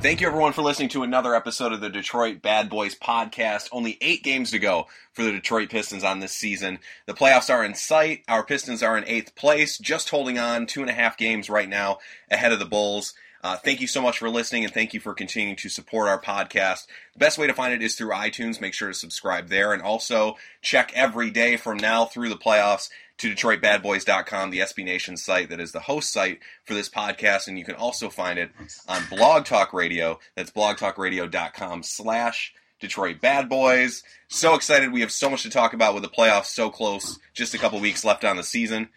Thank you, everyone, for listening to another episode of the Detroit Bad Boys podcast. Only eight games to go for the Detroit Pistons on this season. The playoffs are in sight. Our Pistons are in eighth place, just holding on two and a half games right now ahead of the Bulls. Uh, thank you so much for listening, and thank you for continuing to support our podcast. The best way to find it is through iTunes. Make sure to subscribe there, and also check every day from now through the playoffs to DetroitBadBoys.com, the SB Nation site that is the host site for this podcast, and you can also find it on Blog Talk Radio. That's blogtalkradio.com slash Detroit Bad Boys. So excited. We have so much to talk about with the playoffs so close. Just a couple weeks left on the season.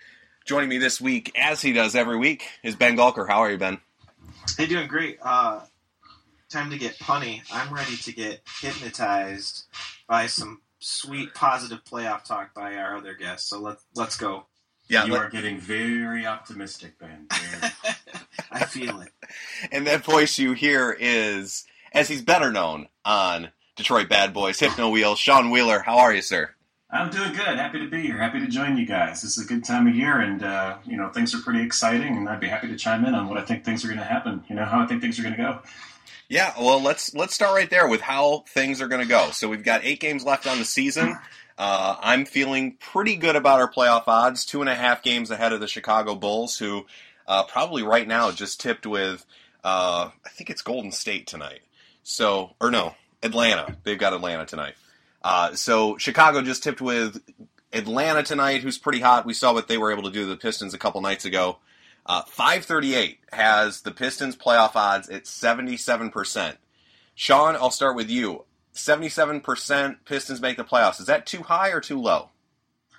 Joining me this week, as he does every week, is Ben Gulker. How are you, Ben? Hey, doing great. Uh, time to get punny. I'm ready to get hypnotized by some sweet positive playoff talk by our other guests. So let's let's go. Yeah, you let, are getting very optimistic, Ben. I feel it. And that voice you hear is, as he's better known on Detroit Bad Boys, Hypnowheel, Sean Wheeler. How are you, sir? I'm doing good. Happy to be here. Happy to join you guys. This is a good time of year, and uh, you know things are pretty exciting. And I'd be happy to chime in on what I think things are going to happen. You know how I think things are going to go. Yeah, well, let's let's start right there with how things are going to go. So we've got eight games left on the season. Uh, I'm feeling pretty good about our playoff odds. Two and a half games ahead of the Chicago Bulls, who uh, probably right now just tipped with uh, I think it's Golden State tonight. So or no, Atlanta. They've got Atlanta tonight. Uh, so Chicago just tipped with Atlanta tonight, who's pretty hot. We saw what they were able to do to the Pistons a couple nights ago. Uh, 538 has the Pistons playoff odds at 77%. Sean, I'll start with you. 77% Pistons make the playoffs. Is that too high or too low?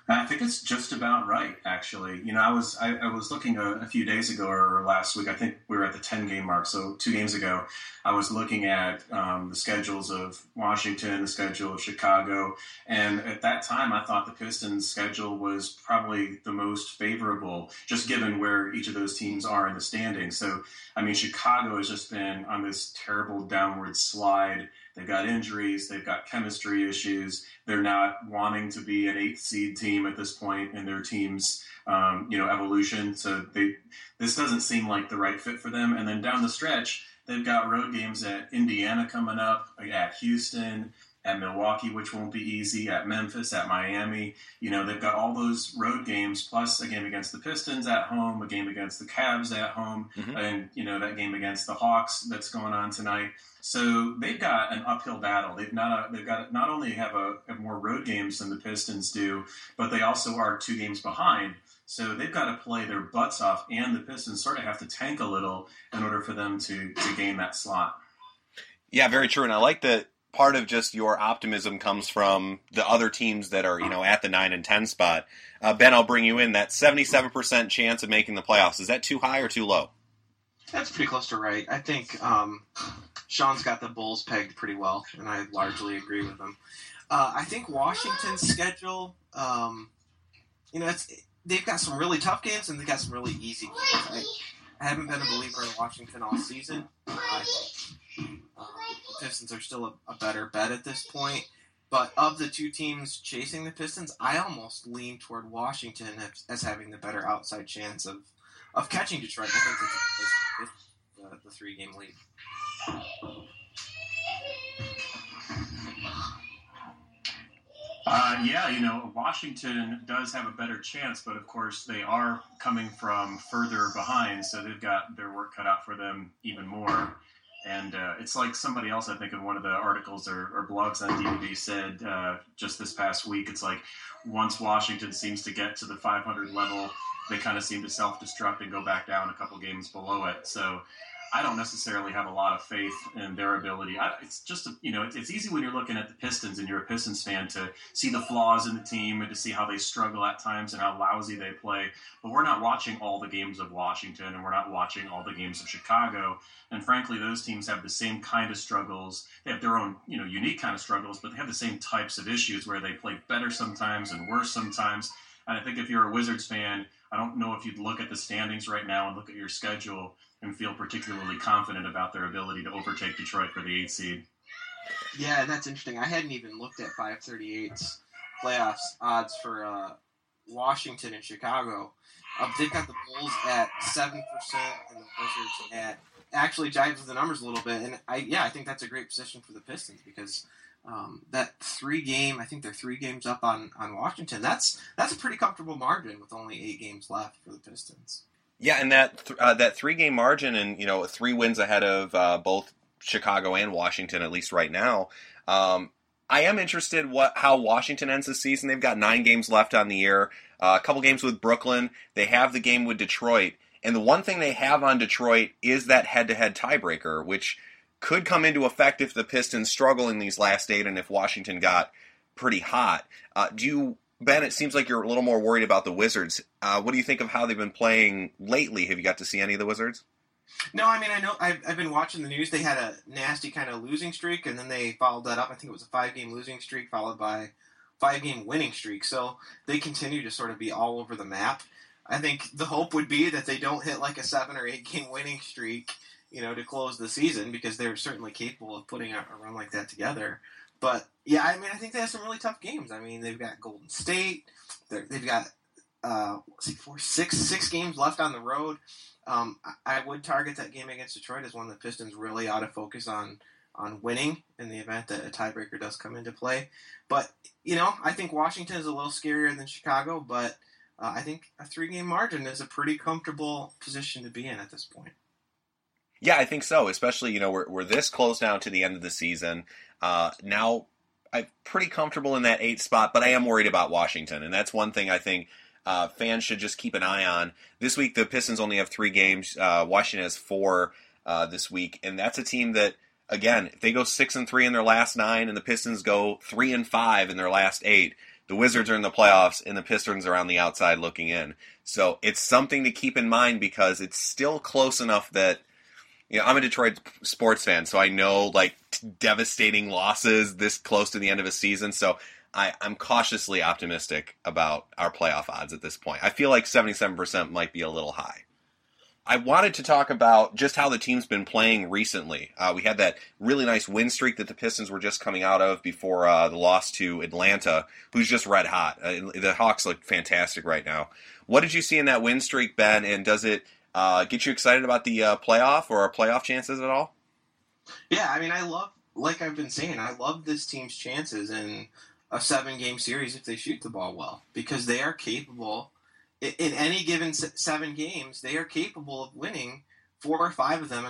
I think it's just about right, actually. You know, I was I, I was looking a, a, few days ago or last week. I think we were at the ten game mark. So two games ago, I was looking at um, the schedules of Washington, the schedule of Chicago, and at that time, I thought the Pistons' schedule was probably the most favorable, just given where each of those teams are in the standings. So, I mean, Chicago has just been on this terrible downward slide They've got injuries, they've got chemistry issues. They're not wanting to be an eighth seed team at this point in their team's um, you know evolution. So they this doesn't seem like the right fit for them. And then down the stretch, they've got road games at Indiana coming up, at Houston, at Milwaukee, which won't be easy, at Memphis, at Miami. You know, they've got all those road games, plus a game against the Pistons at home, a game against the Cavs at home, mm-hmm. and, you know, that game against the Hawks that's going on tonight. So they've got an uphill battle. They've not a, they've got not only have a have more road games than the Pistons do, but they also are two games behind. So they've got to play their butts off, and the Pistons sort of have to tank a little in order for them to to gain that slot. Yeah, very true. And I like that part of just your optimism comes from the other teams that are you know at the nine and ten spot. Uh, ben, I'll bring you in. That seventy-seven percent chance of making the playoffs is that too high or too low? That's pretty close to right. I think um, Sean's got the Bulls pegged pretty well, and I largely agree with him. Uh, I think Washington's schedule, um, you know, they've got some really tough games and they've got some really easy games. I, I haven't been a believer in Washington all season. The Pistons are still a, a, better bet at this point. But of the two teams chasing the Pistons, I almost lean toward Washington as, as having the better outside chance of, of catching Detroit. I think it's, it's, it's the, three game lead. Uh, yeah, you know, Washington does have a better chance, but of course they are coming from further behind, so they've got their work cut out for them even more. And uh, it's like somebody else, I think, in one of the articles or, or blogs on DB said uh, just this past week. It's like once Washington seems to get to the 500 level, they kind of seem to self destruct and go back down a couple games below it. So I don't necessarily have a lot of faith in their ability. I, it's just, a, you know, it's, it's, easy when you're looking at the Pistons and you're a Pistons fan to see the flaws in the team and to see how they struggle at times and how lousy they play. But we're not watching all the games of Washington and we're not watching all the games of Chicago. And frankly, those teams have the same kind of struggles. They have their own, you know, unique kind of struggles, but they have the same types of issues where they play better sometimes and worse sometimes. And I think if you're a Wizards fan, I don't know if you'd look at the standings right now and look at your schedule and feel particularly confident about their ability to overtake Detroit for the eighth seed. Yeah, that's interesting. I hadn't even looked at 538's playoffs odds for uh, Washington and Chicago. Um, they've got the Bulls at seven percent and the Wizards at actually jives with the numbers a little bit. And I yeah, I think that's a great position for the Pistons because um, that three game, I think they're three games up on, on Washington. That's that's a pretty comfortable margin with only eight games left for the Pistons. Yeah, and that th- uh, that three game margin, and you know, three wins ahead of uh, both Chicago and Washington, at least right now. Um, I am interested what how Washington ends the season. They've got nine games left on the year, uh, a couple games with Brooklyn. They have the game with Detroit, and the one thing they have on Detroit is that head to head tiebreaker, which could come into effect if the Pistons struggle in these last eight, and if Washington got pretty hot. Uh, do you Ben, it seems like you're a little more worried about the Wizards. Uh, what do you think of how they've been playing lately? Have you got to see any of the Wizards? No, I mean I know I've, I've been watching the news. They had a nasty kind of losing streak, and then they followed that up. I think it was a five game losing streak followed by five game winning streak. So they continue to sort of be all over the map. I think the hope would be that they don't hit like a seven or eight game winning streak, you know, to close the season because they're certainly capable of putting a, a run like that together. But yeah, I mean, I think they have some really tough games. I mean, they've got Golden State. They've got uh, see, four, six, six games left on the road. Um, I, I, would target that game against Detroit as one the Pistons really ought to focus on on winning in the event that a tiebreaker does come into play. But you know, I think Washington is a little scarier than Chicago, but uh, I think a three game margin is a pretty comfortable position to be in at this point. Yeah, I think so. Especially, you know, we're, we're this close now to the end of the season. Uh, now, I'm pretty comfortable in that eight spot, but I am worried about Washington, and that's one thing I think uh, fans should just keep an eye on. This week, the Pistons only have three games. Uh, Washington has four uh, this week, and that's a team that, again, if they go six and three in their last nine, and the Pistons go three and five in their last eight, the Wizards are in the playoffs, and the Pistons are on the outside looking in. So it's something to keep in mind because it's still close enough that you know, I'm a Detroit sports fan, so I know like devastating losses this close to the end of a season. So I, I'm cautiously optimistic about our playoff odds at this point. I feel like 77% might be a little high. I wanted to talk about just how the team's been playing recently. Uh, we had that really nice win streak that the Pistons were just coming out of before uh, the loss to Atlanta, who's just red hot. Uh, the Hawks look fantastic right now. What did you see in that win streak, Ben? And does it uh, get you excited about the uh, playoff or our playoff chances at all? Yeah, I mean, I love, like I've been saying, I love this team's chances in a seven game series if they shoot the ball well because they are capable in any given seven games they are capable of winning four or five of them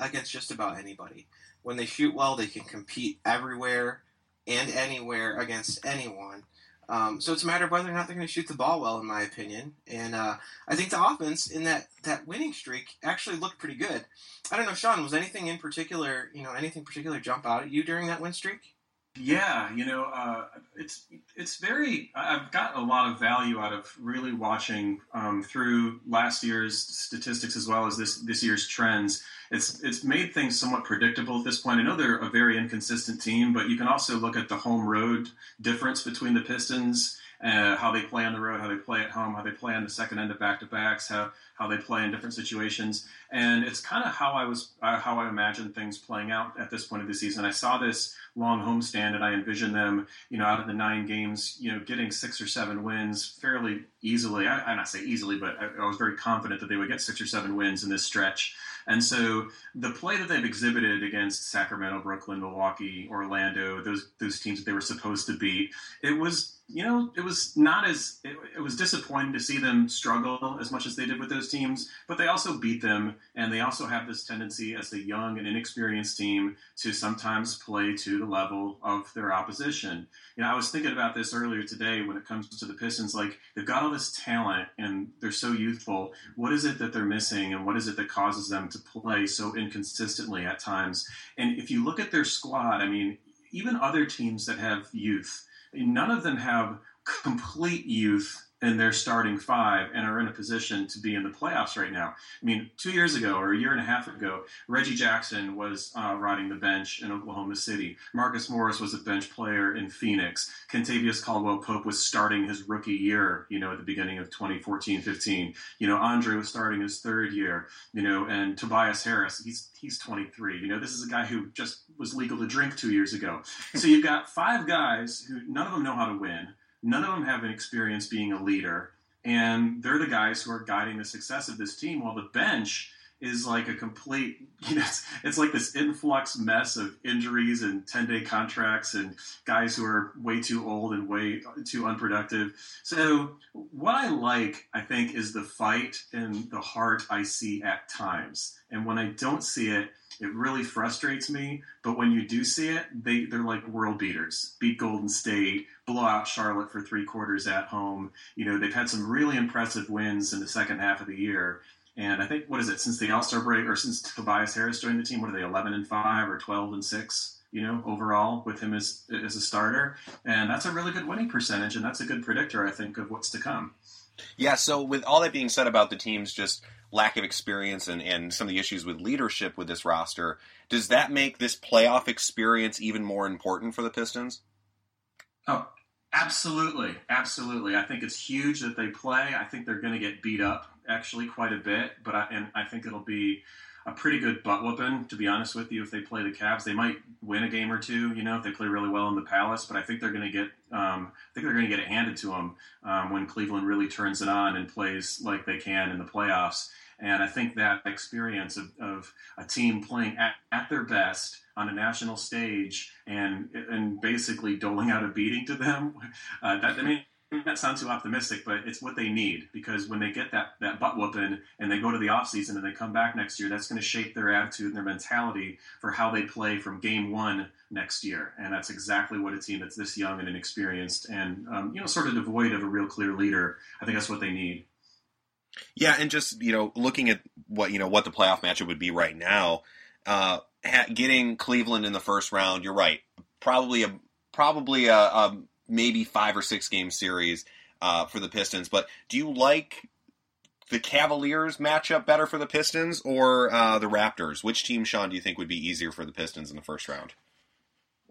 against just about anybody when they shoot well they can compete everywhere and anywhere against anyone um, so it's a matter of whether or not they're going to shoot the ball well, in my opinion. And uh, I think the offense in that that winning streak actually looked pretty good. I don't know, Sean, was anything in particular, you know, anything particular jump out at you during that win streak? Yeah, you know, uh, it's it's very. I've got a lot of value out of really watching um, through last year's statistics as well as this this year's trends. It's it's made things somewhat predictable at this point. I know they're a very inconsistent team, but you can also look at the home road difference between the Pistons uh, how they play on the road, how they play at home, how they play on the second end of back to backs, how how they play in different situations, and it's kind of how I was uh, how I imagined things playing out at this point of the season. I saw this long homestand, and I envisioned them, you know, out of the nine games, you know, getting six or seven wins fairly easily. I, I not say easily, but I, I was very confident that they would get six or seven wins in this stretch. And so the play that they've exhibited against Sacramento, Brooklyn, Milwaukee, Orlando, those those teams that they were supposed to beat, it was you know, it was not as it, it, was disappointing to see them struggle as much as they did with those teams, but they also beat them, and they also have this tendency as a young and inexperienced team to sometimes play to the level of their opposition. You know, I was thinking about this earlier today when it comes to the Pistons. Like they've got all this talent and they're so youthful. What is it that they're missing, and what is it that causes them to play so inconsistently at times? And if you look at their squad, I mean, even other teams that have youth none of them have complete youth in their starting five and are in a position to be in the playoffs right now. I mean, two years ago or a year and a half ago, Reggie Jackson was uh, riding the bench in Oklahoma City. Marcus Morris was a bench player in Phoenix. Kentavious Caldwell Pope was starting his rookie year, you know, at the beginning of 2014 15. You know, Andre was starting his third year, you know, and Tobias Harris, he's he's 23. You know, this is a guy who just was legal to drink two years ago. So you've got five guys who none of them know how to win None of them have an experience being a leader, and they're the guys who are guiding the success of this team. While the bench is like a complete, you know, it's, it's like this influx mess of injuries and 10 day contracts and guys who are way too old and way too unproductive. So, what I like, I think, is the fight and the heart I see at times. And when I don't see it, it really frustrates me. But when you do see it, they, they're like world beaters. Beat Golden State, blow out Charlotte for three quarters at home. You know, they've had some really impressive wins in the second half of the year. And I think, what is it, since the All Star break or since Tobias Harris joined the team, what are they, 11 and 5 or 12 and 6? You know, overall with him as as a starter, and that's a really good winning percentage, and that's a good predictor, I think, of what's to come. Yeah. So, with all that being said about the team's just lack of experience and, and some of the issues with leadership with this roster, does that make this playoff experience even more important for the Pistons? Oh, absolutely. Absolutely. I think it's huge that they play. I think they're going to get beat up actually quite a bit, but I, and I think it'll be a pretty good butt whooping, to be honest with you, if they play the Cavs. They might win a game or two, you know, if they play really well in the Palace. But I think they're going to get, um, I think they're going to get it handed to them um, when Cleveland really turns it on and plays like they can in the playoffs. And I think that experience of, of a team playing at, at their best on a national stage and and basically doling out a beating to them, uh, that I mean that sounds too optimistic, but it's what they need because when they get that, that butt whooping and they go to the offseason and they come back next year, that's going to shape their attitude and their mentality for how they play from game one next year. And that's exactly what a team that's this young and inexperienced and, um, you know, sort of devoid of a real clear leader, I think that's what they need. Yeah, and just you know, looking at what you know what the playoff matchup would be right now, uh, getting Cleveland in the first round, you're right. Probably a probably a, a maybe five or six game series uh, for the Pistons. But do you like the Cavaliers matchup better for the Pistons or uh, the Raptors? Which team, Sean, do you think would be easier for the Pistons in the first round?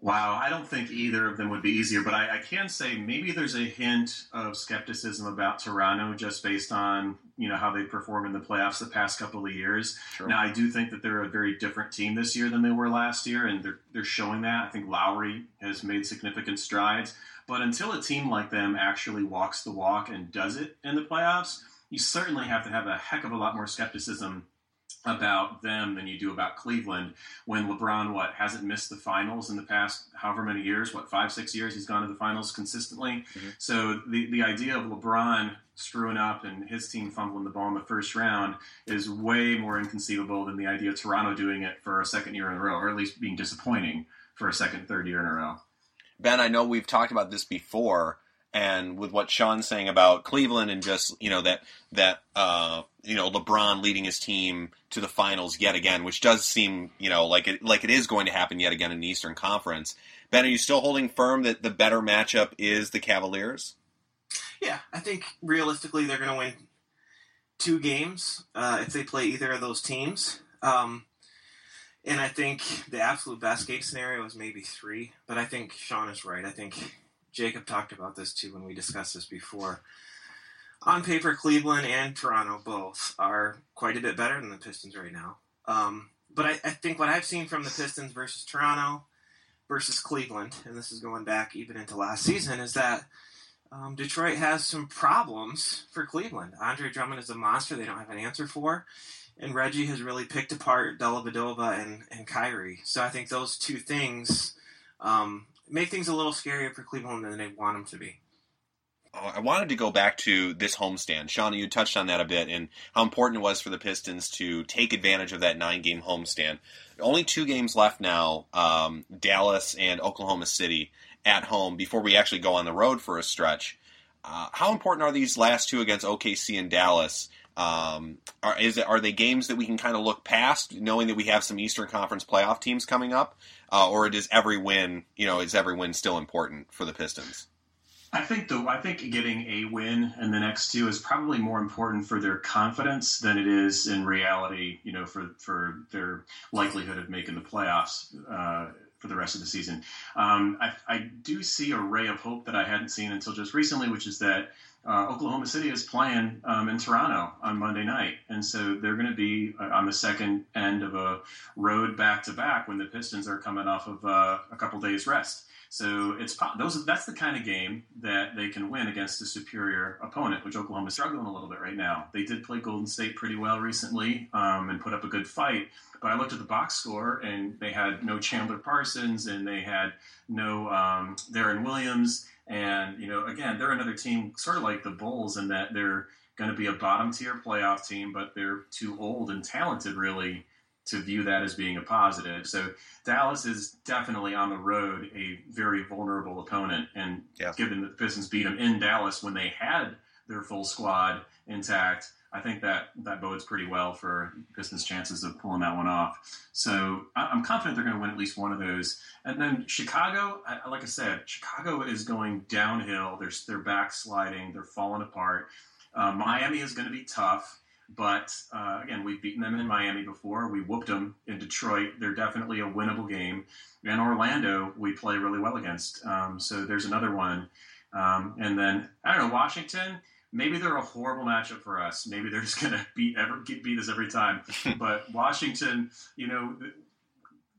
Wow, I don't think either of them would be easier, but I, I, can say maybe there's a hint of skepticism about Toronto just based on you know how they perform in the playoffs the past couple of years. Sure. Now, I do think that they're a very different team this year than they were last year, and they're they're showing that. I think Lowry has made significant strides, but until a team like them actually walks the walk and does it in the playoffs, you certainly have to have a heck of a lot more skepticism about them than you do about Cleveland. When LeBron what hasn't missed the finals in the past however many years what five six years he's gone to the finals consistently? Mm-hmm. so the the idea of LeBron screwing up and his team fumbling the ball in the first round is way more inconceivable than the idea of Toronto doing it for a second year in a row or at least being disappointing for a second third year in a row. Ben I know we've talked about this before and with what Sean's saying about Cleveland and just you know that that uh, you know LeBron leading his team to the finals yet again, which does seem you know like it like it is going to happen yet again in the Eastern Conference. Ben, are you still holding firm that the better matchup is the Cavaliers? Yeah, I think realistically they're going to win two games uh, if they play either of those teams. Um, and I think the absolute best case scenario is maybe three, but I think Sean is right. I think Jacob talked about this too when we discussed this before. On paper, Cleveland and Toronto both are quite a bit better than the Pistons right now. Um, but I, I, think what I've seen from the Pistons versus Toronto versus Cleveland, and this is going back even into last season, is that um, Detroit has some problems for Cleveland. Andre Drummond is a monster they don't have an answer for. And Reggie has really picked apart Dellavedova and, and Kyrie. So I think those two things um, make things a little scarier for Cleveland than they want them to be. I wanted to go back to this homestand. Sean, you touched on that a bit and how important it was for the Pistons to take advantage of that nine game homestand. Only two games left now um, Dallas and Oklahoma City at home before we actually go on the road for a stretch. Uh, how important are these last two against OKC and Dallas? Um, are, is it, are they games that we can kind of look past, knowing that we have some Eastern Conference playoff teams coming up, uh, or does every win, you know, is every win still important for the Pistons? I think the I think getting a win in the next two is probably more important for their confidence than it is in reality. You know, for for their likelihood of making the playoffs. Uh, for the rest of the season, um, I, I, do see a ray of hope that I hadn't seen until just recently, which is that uh, Oklahoma City is playing um, in Toronto on Monday night, and so they're going to be uh, on the second end of a road back to back when the Pistons are coming off of uh, a couple days rest. So it's those. That's the kind of game that they can win against a superior opponent, which Oklahoma is struggling a little bit right now. They did play Golden State pretty well recently um, and put up a good fight. But I looked at the box score and they had no Chandler Parsons and they had no um, Deron Williams. And you know, again, they're another team, sort of like the Bulls, in that they're going to be a bottom tier playoff team, but they're too old and talented really to view that as being a positive. So Dallas is definitely on the road a very vulnerable opponent, and given that the Pistons beat them in Dallas when they had their full squad intact, I think that that bodes pretty well for Pistons' chances of pulling that one off. So I'm confident they're going to win at least one of those. And then Chicago, like I said, Chicago is going downhill. They're they're backsliding. They're falling apart. Uh, Miami is going to be tough. But uh, again, we've beaten them in Miami before. We whooped them in Detroit. They're definitely a winnable game. And Orlando, we play really well against. Um, so there's another one. Um, and then I don't know Washington. Maybe they're a horrible matchup for us. Maybe they're just going to beat ever beat us every time. but Washington, you know,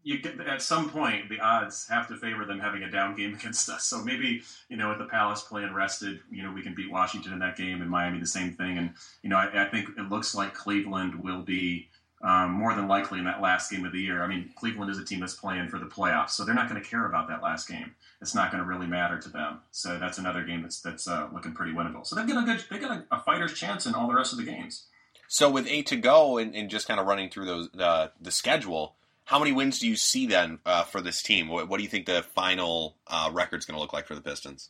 you get at some point the odds have to favor them having a down game against us. So maybe you know with the Palace playing rested, you know we can beat Washington in that game, and Miami the same thing. And you know I, I think it looks like Cleveland will be um, more than likely in that last game of the year. I mean Cleveland is a team that's playing for the playoffs, so they're not going to care about that last game. It's not going to really matter to them. So that's another game that's that's uh, looking pretty winnable. So they get a good they get a, a, fighter's chance in all the rest of the games. So with eight to go and, and just kind of running through those uh, the schedule how many wins do you see then uh, for this team? What, what, do you think the final uh, record's going to look like for the Pistons?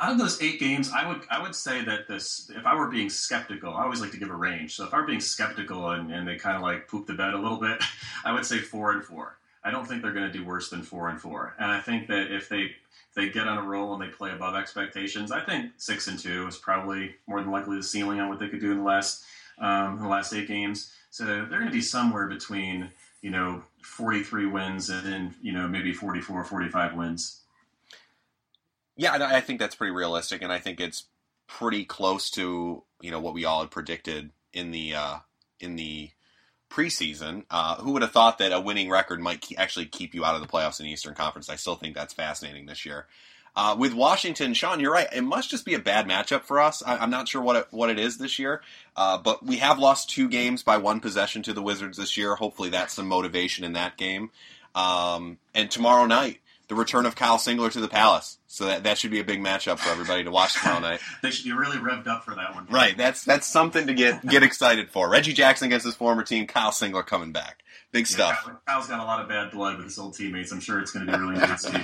Out of those eight games, I would I would say that this, if I were being skeptical, I always like to give a range. So if I were being skeptical and, and they kind of like poop the bed a little bit, I would say four and four. I don't think they're going to do worse than four and four. And I think that if they if they get on a roll and they play above expectations, I think six and two is probably more than likely the ceiling on what they could do in the last um, the last eight games. So they're going to be somewhere between you know, 43 wins and then, you know, maybe 44, 45 wins. Yeah, I think that's pretty realistic, and I think it's pretty close to you know what we all had predicted in the uh, in the preseason. Uh, who would have thought that a winning record might actually keep you out of the playoffs in the Eastern Conference? I still think that's fascinating this year. Uh, with Washington, Sean, you're right. It must just be a bad matchup for us. I, am not sure what it, what it is this year, uh, but we have lost two games by one possession to the Wizards this year. Hopefully, that's some motivation in that game. Um, and tomorrow night, the return of Kyle Singler to the Palace. So that, that should be a big matchup for everybody to watch tomorrow night. they should be really revved up for that one. Right. That's that's something to get get excited for. Reggie Jackson against his former team, Kyle Singler coming back. Big stuff. Yeah, Kyle's got a lot of bad blood with his old teammates. I'm sure it's going to be really nice if,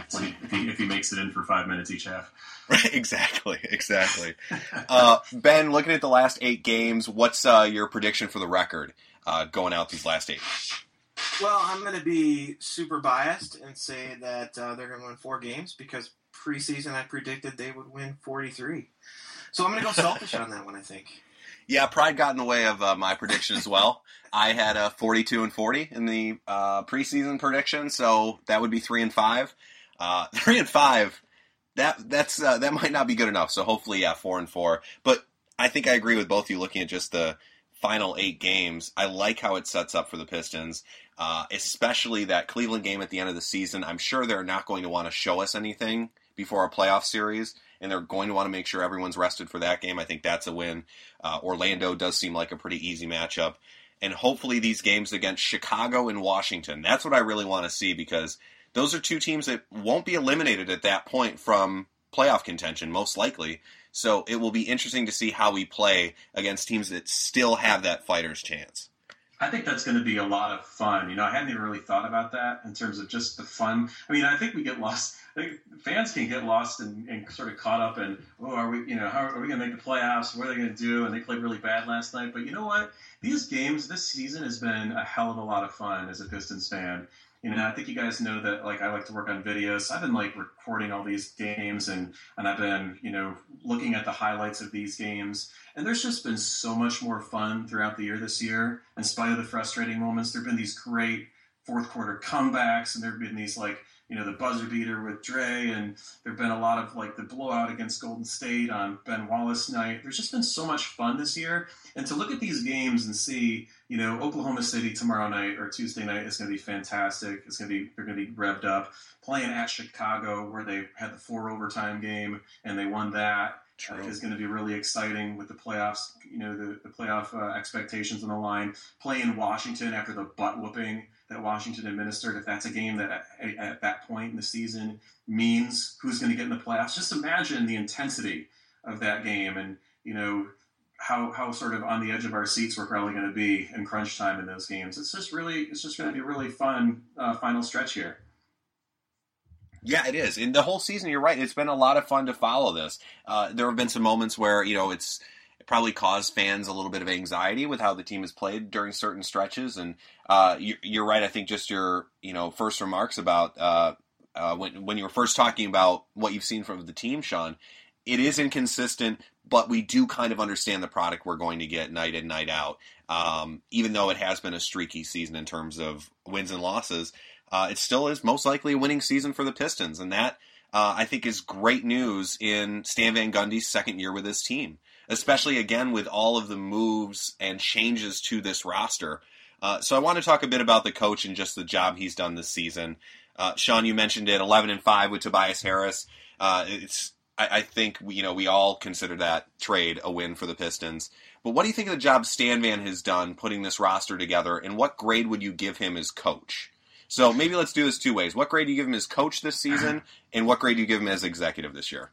he, if he makes it in for five minutes each half. Right, exactly, exactly. uh, ben, looking at the last eight games, what's uh, your prediction for the record uh, going out these last eight? Well, I'm going to be super biased and say that uh, they're going to win four games because preseason I predicted they would win 43. So I'm going to go selfish on that one. I think. Yeah, pride got in the way of uh, my prediction as well. I had a 42 and 40 in the uh, preseason prediction, so that would be three and five. Uh, three and five, that that's uh, that might not be good enough. So hopefully, yeah, four and four. But I think I agree with both of you. Looking at just the final eight games, I like how it sets up for the Pistons, uh, especially that Cleveland game at the end of the season. I'm sure they're not going to want to show us anything before a playoff series and they're going to want to make sure everyone's rested for that game. I think that's a win. Uh, Orlando does seem like a pretty easy matchup. And hopefully, these games against Chicago and Washington, that's what I really want to see because those are two teams that won't be eliminated at that point from playoff contention, most likely. So it will be interesting to see how we play against teams that still have that fighter's chance. I think that's going to be a lot of fun. You know, I hadn't even really thought about that in terms of just the fun. I mean, I think we get lost. fans can get lost and, and, sort of caught up in, oh, are we, you know, how are we going to make the playoffs? What are they going to do? And they played really bad last night. But you know what? These games this season has been a hell of a lot of fun as a Pistons fan you know, I think you guys know that like I like to work on videos. I've been like recording all these games and and I've been, you know, looking at the highlights of these games. And there's just been so much more fun throughout the year this year. In spite of the frustrating moments, there've been these great fourth quarter comebacks and there've been these like you know the buzzer beater with Dre, and there've been a lot of like the blowout against Golden State on Ben Wallace night. There's just been so much fun this year, and to look at these games and see, you know, Oklahoma City tomorrow night or Tuesday night is going to be fantastic. It's going to be they're going to be revved up. Playing at Chicago, where they had the four overtime game and they won that. True. is going to be really exciting with the playoffs. You know, the, the playoff uh, expectations on the line. Playing Washington after the butt whooping that Washington administered, if that's a game that at, at that point in the season means who's going to get in the playoffs, just imagine the intensity of that game and, you know, how, how sort of on the edge of our seats we're probably going to be in crunch time in those games. It's just really, it's just going to be a really fun uh, final stretch here. Yeah, it is. In the whole season, you're right. It's been a lot of fun to follow this. Uh, there have been some moments where, you know, it's it probably caused fans a little bit of anxiety with how the team has played during certain stretches. And uh, you, are right. I think just your you know first remarks about uh, uh, when when you were first talking about what you've seen from the team, Sean. It is inconsistent, but we do kind of understand the product we're going to get night in night out. Um, even though it has been a streaky season in terms of wins and losses, uh, it still is most likely a winning season for the Pistons, and that. Uh, I think is great news in Stan Van Gundy's second year with his team especially again with all of the moves and changes to this roster. Uh, so I want to talk a bit about the coach and just the job he's done this season. Uh, Sean, you mentioned it, eleven and five with Tobias Harris. Uh, it's I, I, think we, you know we all consider that trade a win for the Pistons. But what do you think of the job Stan Van has done putting this roster together, and what grade would you give him as coach? So maybe let's do this two ways. What grade do you give him as coach this season, and what grade do you give him as executive this year?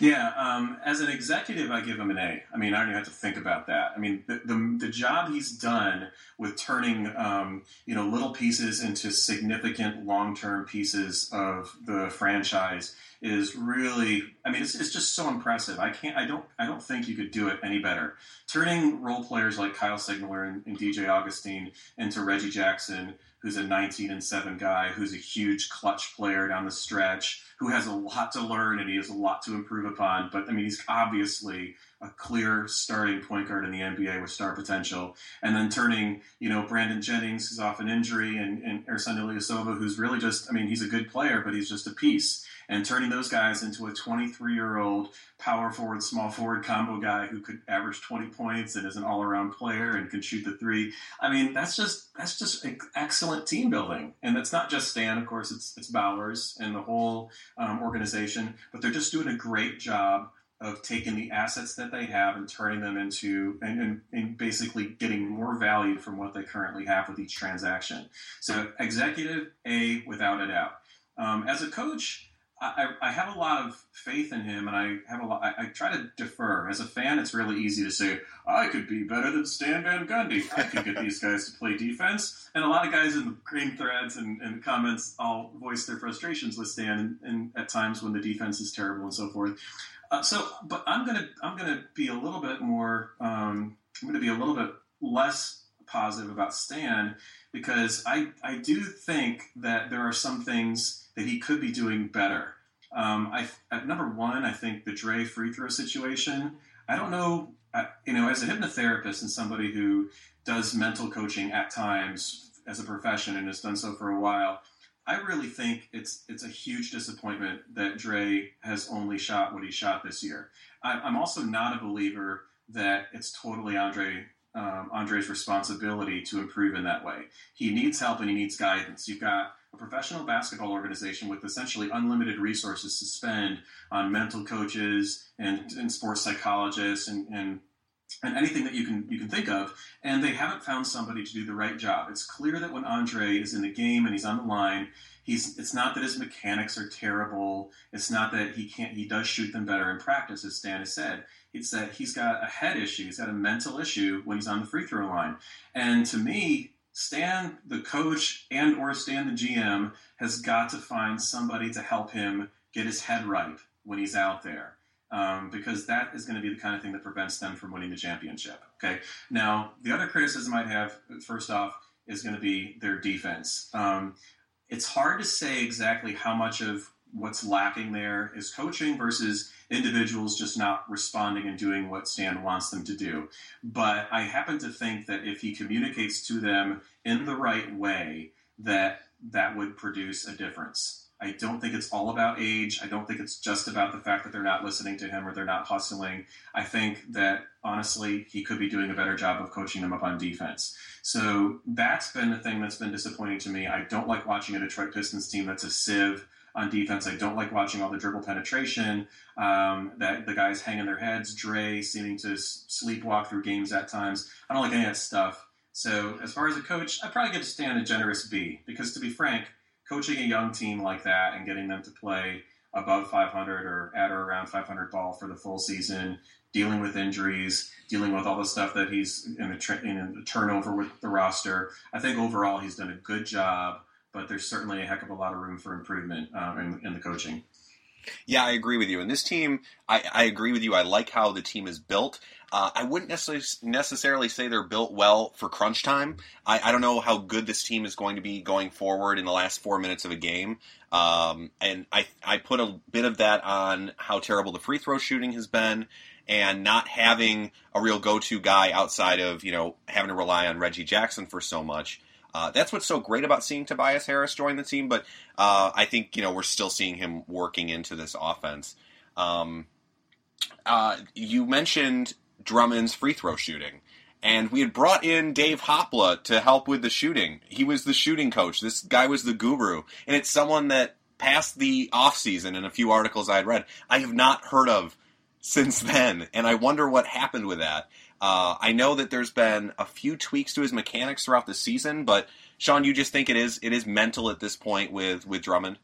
Yeah, um, as an executive, I give him an A. I mean, I don't even have to think about that. I mean, the the, the job he's done with turning um, you know little pieces into significant long term pieces of the franchise is really. I mean, it's, it's just so impressive. I can't. I don't. I don't think you could do it any better. Turning role players like Kyle Singler and, and DJ Augustine into Reggie Jackson, who's a 19 and seven guy, who's a huge clutch player down the stretch who has a lot to learn and he has a lot to improve upon. But I mean, he's obviously a clear starting point guard in the NBA with star potential. And then turning, you know, Brandon Jennings, who's off an injury, and, and Ersan Ilyasova, who's really just, I mean, he's a good player, but he's just a piece and turning those guys into a 23 year old power forward, small forward combo guy who could average 20 points and is an all around player and can shoot the three. I mean, that's just that's just excellent team building, and that's not just Stan. Of course, it's it's Bowers and the whole um, organization, but they're just doing a great job of taking the assets that they have and turning them into and, and, and, basically getting more value from what they currently have with each transaction. So executive A without a doubt. Um, as a coach, I, I, have a lot of faith in him, and I have a lot. I, I, try to defer. As a fan, it's really easy to say I could be better than Stan Van Gundy. I could get these guys to play defense, and a lot of guys in the game threads and, and comments all voice their frustrations with Stan, and, and, at times when the defense is terrible and so forth. Uh, so, but I'm gonna I'm gonna be a little bit more. Um, I'm gonna be a little bit less positive about Stan because I I do think that there are some things that he could be doing better. Um, I, at number one, I think the Dre free throw situation. I don't know, uh, you know, as a hypnotherapist and somebody who does mental coaching at times as a profession and has done so for a while, I really think it's it's a huge disappointment that Dre has only shot what he shot this year. I, am also not a believer that it's totally Andre um, Andre's responsibility to improve in that way. He needs help and he needs guidance. You've got a professional basketball organization with essentially unlimited resources to spend on mental coaches and, and sports psychologists and, and and anything that you can you can think of, and they haven't found somebody to do the right job. It's clear that when Andre is in the game and he's on the line, he's it's not that his mechanics are terrible. It's not that he can't he does shoot them better in practice, as Stan has said. It's that he's got a head issue, he's got a mental issue when he's on the free throw line. And to me, Stan, the coach, and or Stan, the GM, has got to find somebody to help him get his head right when he's out there um, because that is going to be the kind of thing that prevents them from winning the championship. Okay. Now, the other criticism I'd have, first off, is going to be their defense. Um, it's hard to say exactly how much of what's lacking there is coaching versus individuals just not responding and doing what Stan wants them to do. But I happen to think that if he communicates to them in the right way, that that would produce a difference. I don't think it's all about age. I don't think it's just about the fact that they're not listening to him or they're not hustling. I think that honestly, he could be doing a better job of coaching them up on defense. So that's been the thing that's been disappointing to me. I don't like watching a Detroit Pistons team that's a sieve on defense. I don't like watching all the dribble penetration. Um, that the guys hanging their heads, Dre seeming to sleepwalk through games at times. I don't like any of that stuff. So as far as a coach, I probably get to stand a generous B because to be frank coaching a young team like that and getting them to play above 500 or at or around 500 ball for the full season, dealing with injuries, dealing with all the stuff that he's in the, tra- in the turnover with the roster. I think overall he's done a good job, but there's certainly a heck of a lot of room for improvement um, in, in the coaching. Yeah, I agree with you. And this team, I, I, agree with you. I like how the team is built. Uh, I wouldn't necessarily, necessarily say they're built well for crunch time. I, I, don't know how good this team is going to be going forward in the last four minutes of a game. Um, and I, I put a bit of that on how terrible the free throw shooting has been and not having a real go to guy outside of, you know, having to rely on Reggie Jackson for so much. Uh, that's what's so great about seeing Tobias Harris join the team, but uh, I think you know we're still seeing him working into this offense. Um, uh, you mentioned Drummond's free throw shooting. And we had brought in Dave Hopla to help with the shooting. He was the shooting coach. This guy was the guru. And it's someone that past the offseason in a few articles I had read, I have not heard of since then. And I wonder what happened with that. Uh, I know that there's been a few tweaks to his mechanics throughout the season, but Sean, you just think it is it is mental at this point with with Drummond?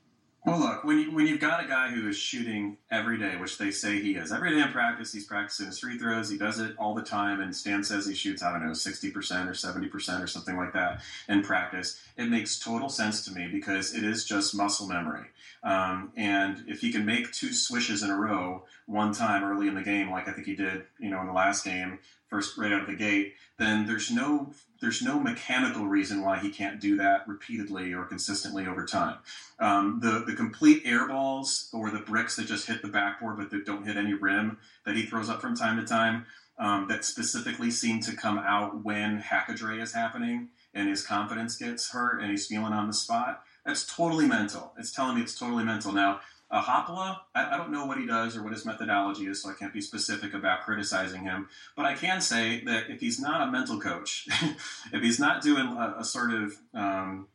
Well, look, when, you, when you've got a guy who is shooting every day, which they say he is, every day in practice, he's practicing his free throws, he does it all the time, and Stan says he shoots, I don't know, 60% or 70% or something like that in practice. It makes total sense to me because it is just muscle memory. Um, and if he can make two swishes in a row one time early in the game, like I think he did, you know, in the last game, first right out of the gate, then there's no there's no mechanical reason why he can't do that repeatedly or consistently over time. Um, the the complete air balls or the bricks that just hit the backboard but that don't hit any rim that he throws up from time to time um, that specifically seem to come out when Hackadre is happening and his confidence gets hurt and he's feeling on the spot. That's totally mental. It's telling me it's totally mental. Now, uh, Hopla, I, I, don't know what he does or what his methodology is, so I can't be specific about criticizing him. But I can say that if he's not a mental coach, if he's not doing a, a sort of um,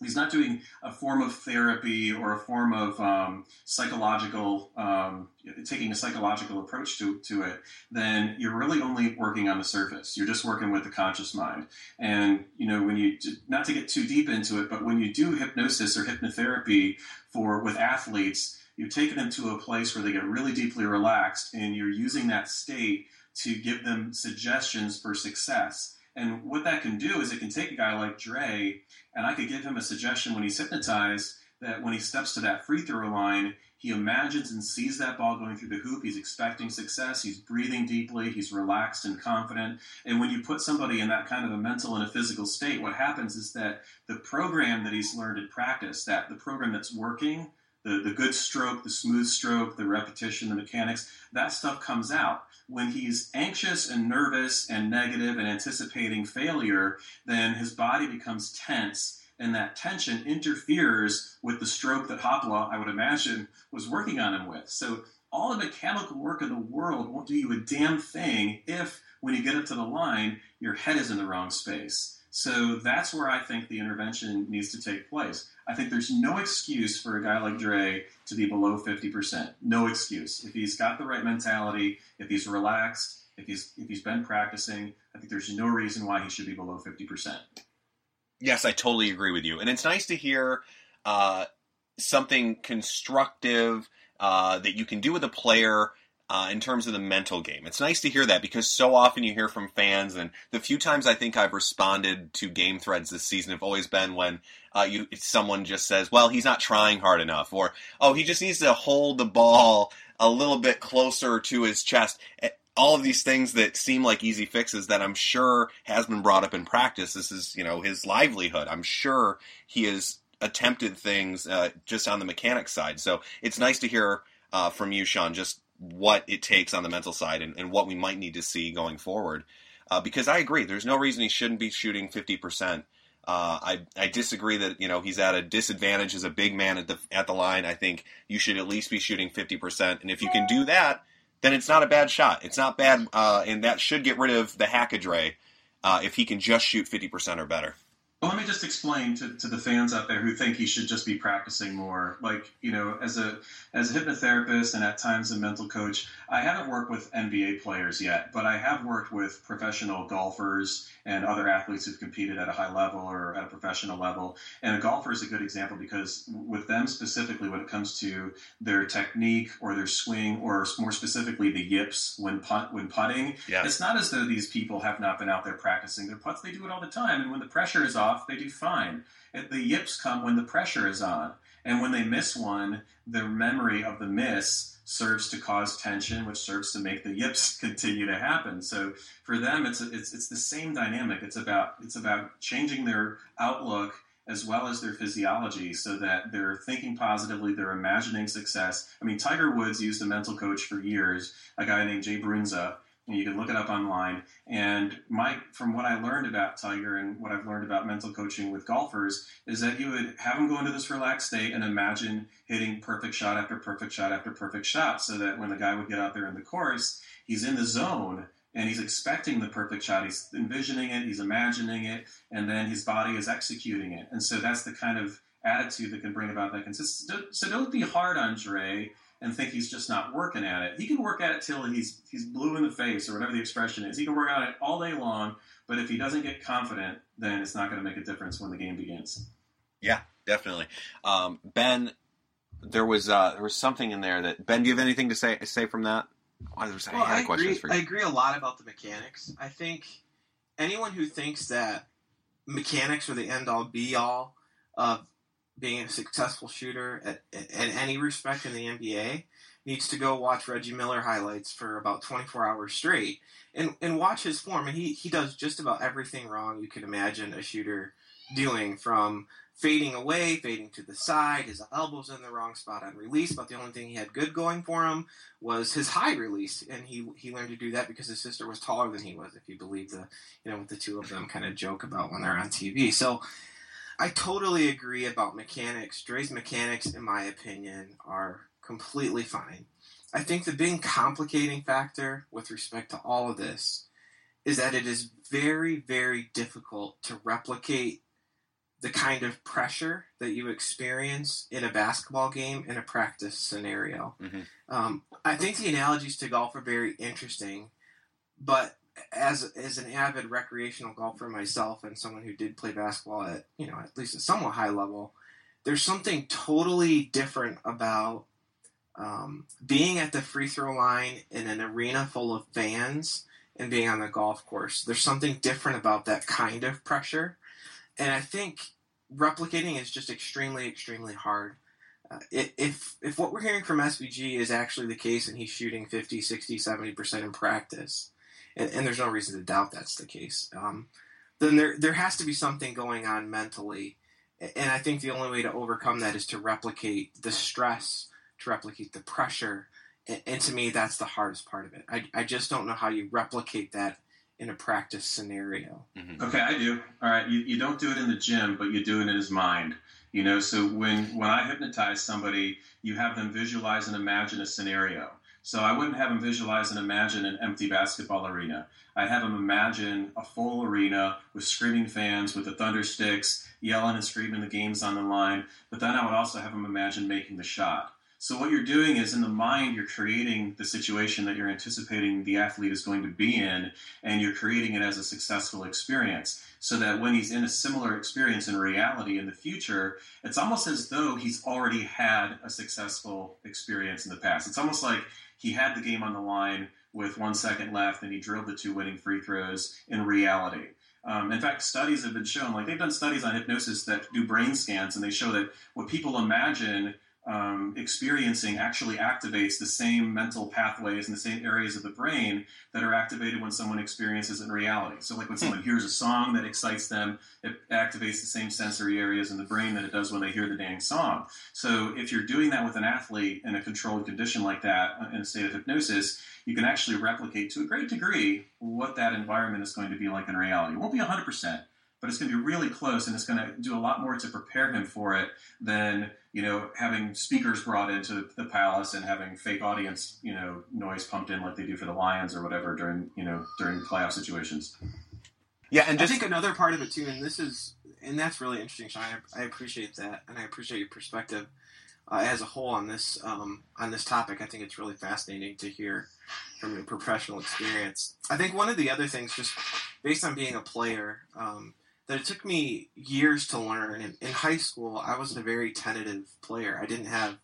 he's not doing a form of therapy or a form of um, psychological um, taking a psychological approach to, to it then you're really only working on the surface. You're just working with the conscious mind. And you know when you not to get too deep into it but when you do hypnosis or hypnotherapy for with athletes you've taken them to a place where they get really deeply relaxed and you're using that state to give them suggestions for success and what that can do is it can take a guy like Dre, and I could give him a suggestion when he's hypnotized that when he steps to that free throw line, he imagines and sees that ball going through the hoop. He's expecting success. He's breathing deeply. He's relaxed and confident. And when you put somebody in that kind of a mental and a physical state, what happens is that the program that he's learned in practice, that the program that's working, the, the good stroke, the smooth stroke, the repetition, the mechanics, that stuff comes out. When he's anxious and nervous and negative and anticipating failure, then his body becomes tense, and that tension interferes with the stroke that Hopla, I would imagine, was working on him with. So all the mechanical work in the world won't do you a damn thing if, when you get up to the line, your head is in the wrong space. So that's where I think the intervention needs to take place. I think there's no excuse for a guy like Dre to be below 50%. No excuse. If he's got the right mentality, if he's relaxed, If he's if he's been practicing, I think there's no reason why he should be below fifty percent. Yes, I totally agree with you, and it's nice to hear uh, something constructive uh, that you can do with a player uh, in terms of the mental game. It's nice to hear that because so often you hear from fans, and the few times I think I've responded to game threads this season have always been when uh, you someone just says, "Well, he's not trying hard enough," or "Oh, he just needs to hold the ball a little bit closer to his chest." All of these things that seem like easy fixes that I'm sure has been brought up in practice. This is, you know, his livelihood. I'm sure he has attempted things uh, just on the mechanics side. So it's nice to hear uh, from you, Sean, just what it takes on the mental side and, and what we might need to see going forward. Uh, because I agree, there's no reason he shouldn't be shooting 50%. Uh, I I disagree that you know he's at a disadvantage as a big man at the at the line. I think you should at least be shooting 50%, and if you can do that, then it's not a bad shot. It's not bad, uh, and that should get rid of the Hack-a-Dre uh, if he can just shoot 50% or better. Well, let me just explain to, to the fans out there who think he should just be practicing more. Like, you know, as a as a hypnotherapist and at times a mental coach, I haven't worked with NBA players yet, but I have worked with professional golfers and other athletes who've competed at a high level or at a professional level. And a golfer is a good example because with them specifically, when it comes to their technique or their swing, or more specifically the yips when putt when putting, yeah. it's not as though these people have not been out there practicing their putts. They do it all the time, and when the pressure is off, they do fine. The yips come when the pressure is on. And when they miss one, the memory of the miss serves to cause tension, which serves to make the yips continue to happen. So for them, it's a, it's it's the same dynamic. It's about it's about changing their outlook as well as their physiology, so that they're thinking positively, they're imagining success. I mean, Tiger Woods used a mental coach for years, a guy named Jay Brunza, you can look it up online. And my, from what I learned about Tiger and what I've learned about mental coaching with golfers is that you would have them go into this relaxed state and imagine hitting perfect shot after perfect shot after perfect shot, so that when the guy would get out there in the course, he's in the zone and he's expecting the perfect shot. He's envisioning it, he's imagining it, and then his body is executing it. And so that's the kind of attitude that can bring about that consistency. So don't be hard on Dre and think he's just not working at it. He can work at it till he's he's blue in the face or whatever the expression is. He can work at it all day long, but if he doesn't get confident, then it's not going to make a difference when the game begins. Yeah, definitely. Um, ben, there was uh, there was something in there that Ben. Do you have anything to say say from that? Oh, was, well, I, I agree. I agree a lot about the mechanics. I think anyone who thinks that mechanics are the end all be all of being a successful shooter at, at, at, any respect in the NBA needs to go watch Reggie Miller highlights for about 24 hours straight and, and watch his form. And he, he does just about everything wrong you can imagine a shooter doing from fading away, fading to the side, his elbows in the wrong spot on release. But the only thing he had good going for him was his high release, and he he learned to do that because his sister was taller than he was. If you believe the you know what the two of them kind of joke about when they're on TV. So I totally agree about mechanics. Dre's mechanics, in my opinion, are completely fine. I think the big complicating factor with respect to all of this is that it is very, very difficult to replicate the kind of pressure that you experience in a basketball game in a practice scenario. Mm-hmm. Um, I think the analogies to golf are very interesting, but as as an avid recreational golfer myself and someone who did play basketball at you know at least a somewhat high level, there's something totally different about um, being at the free throw line in an arena full of fans and being on the golf course. There's something different about that kind of pressure, and I think replicating is just extremely extremely hard. Uh, if if what we're hearing from SVG is actually the case and he's shooting 50, 60, 70% in practice, and, and there's no reason to doubt that's the case, um, then there there has to be something going on mentally, and I think the only way to overcome that is to replicate the stress, to replicate the pressure, and, and to me that's the hardest part of it. I I just don't know how you replicate that in a practice scenario. Mm-hmm. Okay, I do. All right, you, you don't do it in the gym, but you do it in his mind. You know, so when when I hypnotize somebody, you have them visualize and imagine a scenario. So I wouldn't have him visualize and imagine an empty basketball arena. I'd have him imagine a full arena with screaming fans, with the thunder sticks, yelling and screaming the game's on the line. But then I would also have him imagine making the shot. So what you're doing is in the mind, you're creating the situation that you're anticipating the athlete is going to be in, and you're creating it as a successful experience. So that when he's in a similar experience in reality in the future, it's almost as though he's already had a successful experience in the past. It's almost like he had the game on the line with one second left and he drilled the two winning free throws in reality. Um, in fact, studies have been shown, like they've done studies on hypnosis that do brain scans, and they show that what people imagine um, experiencing actually activates the same mental pathways and the same areas of the brain that are activated when someone experiences in reality. So, like when hmm. someone hears a song that excites them, it activates the same sensory areas in the brain that it does when they hear the dang song. So, if you're doing that with an athlete in a controlled condition like that, uh, in a state of hypnosis, you can actually replicate to a great degree what that environment is going to be like in reality. It won't be 100%, but it's going to be really close and it's going to do a lot more to prepare him for it than you know having speakers brought into the palace and having fake audience you know noise pumped in like they do for the lions or whatever during you know during playoff situations. Yeah and just, i think another part of it too and this is and that's really interesting sean i, I appreciate that and i appreciate your perspective uh, as a whole on this um, on this topic. I think it's really fascinating to hear from your professional experience. I think one of the other things just based on being a player um, that it took me years to learn. In, in high school, I was a very tentative player. I didn't have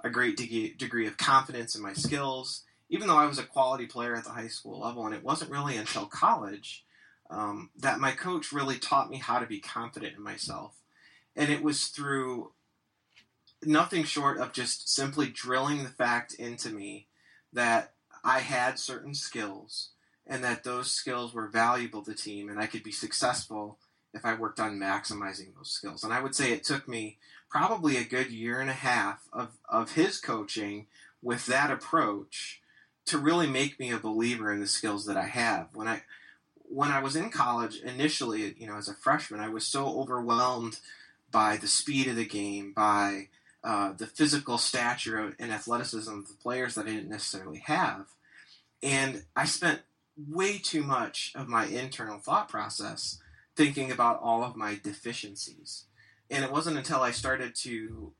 a great de- degree of confidence in my skills, even though I was a quality player at the high school level. And it wasn't really until college um, that my coach really taught me how to be confident in myself. And it was through nothing short of just simply drilling the fact into me that I had certain skills and that those skills were valuable to the team and I could be successful if I worked on maximizing those skills. And I would say it took me probably a good year and a half of, of his coaching with that approach to really make me a believer in the skills that I have. When I when I was in college initially, you know, as a freshman, I was so overwhelmed by the speed of the game, by uh, the physical stature and athleticism of the players that I didn't necessarily have. And I spent way too much of my internal thought process thinking about all of my deficiencies. And it wasn't until I started to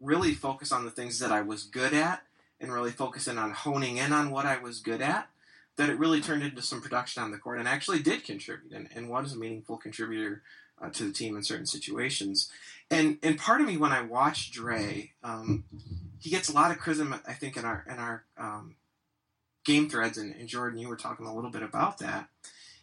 really focus on the things that I was good at and really focusing on honing in on what I was good at that it really turned into some production on the court and actually did contribute and, and was a meaningful contributor uh, to the team in certain situations. And and part of me when I watch Dre, um, he gets a lot of criticism. I think in our in our um, game threads and, and Jordan, you were talking a little bit about that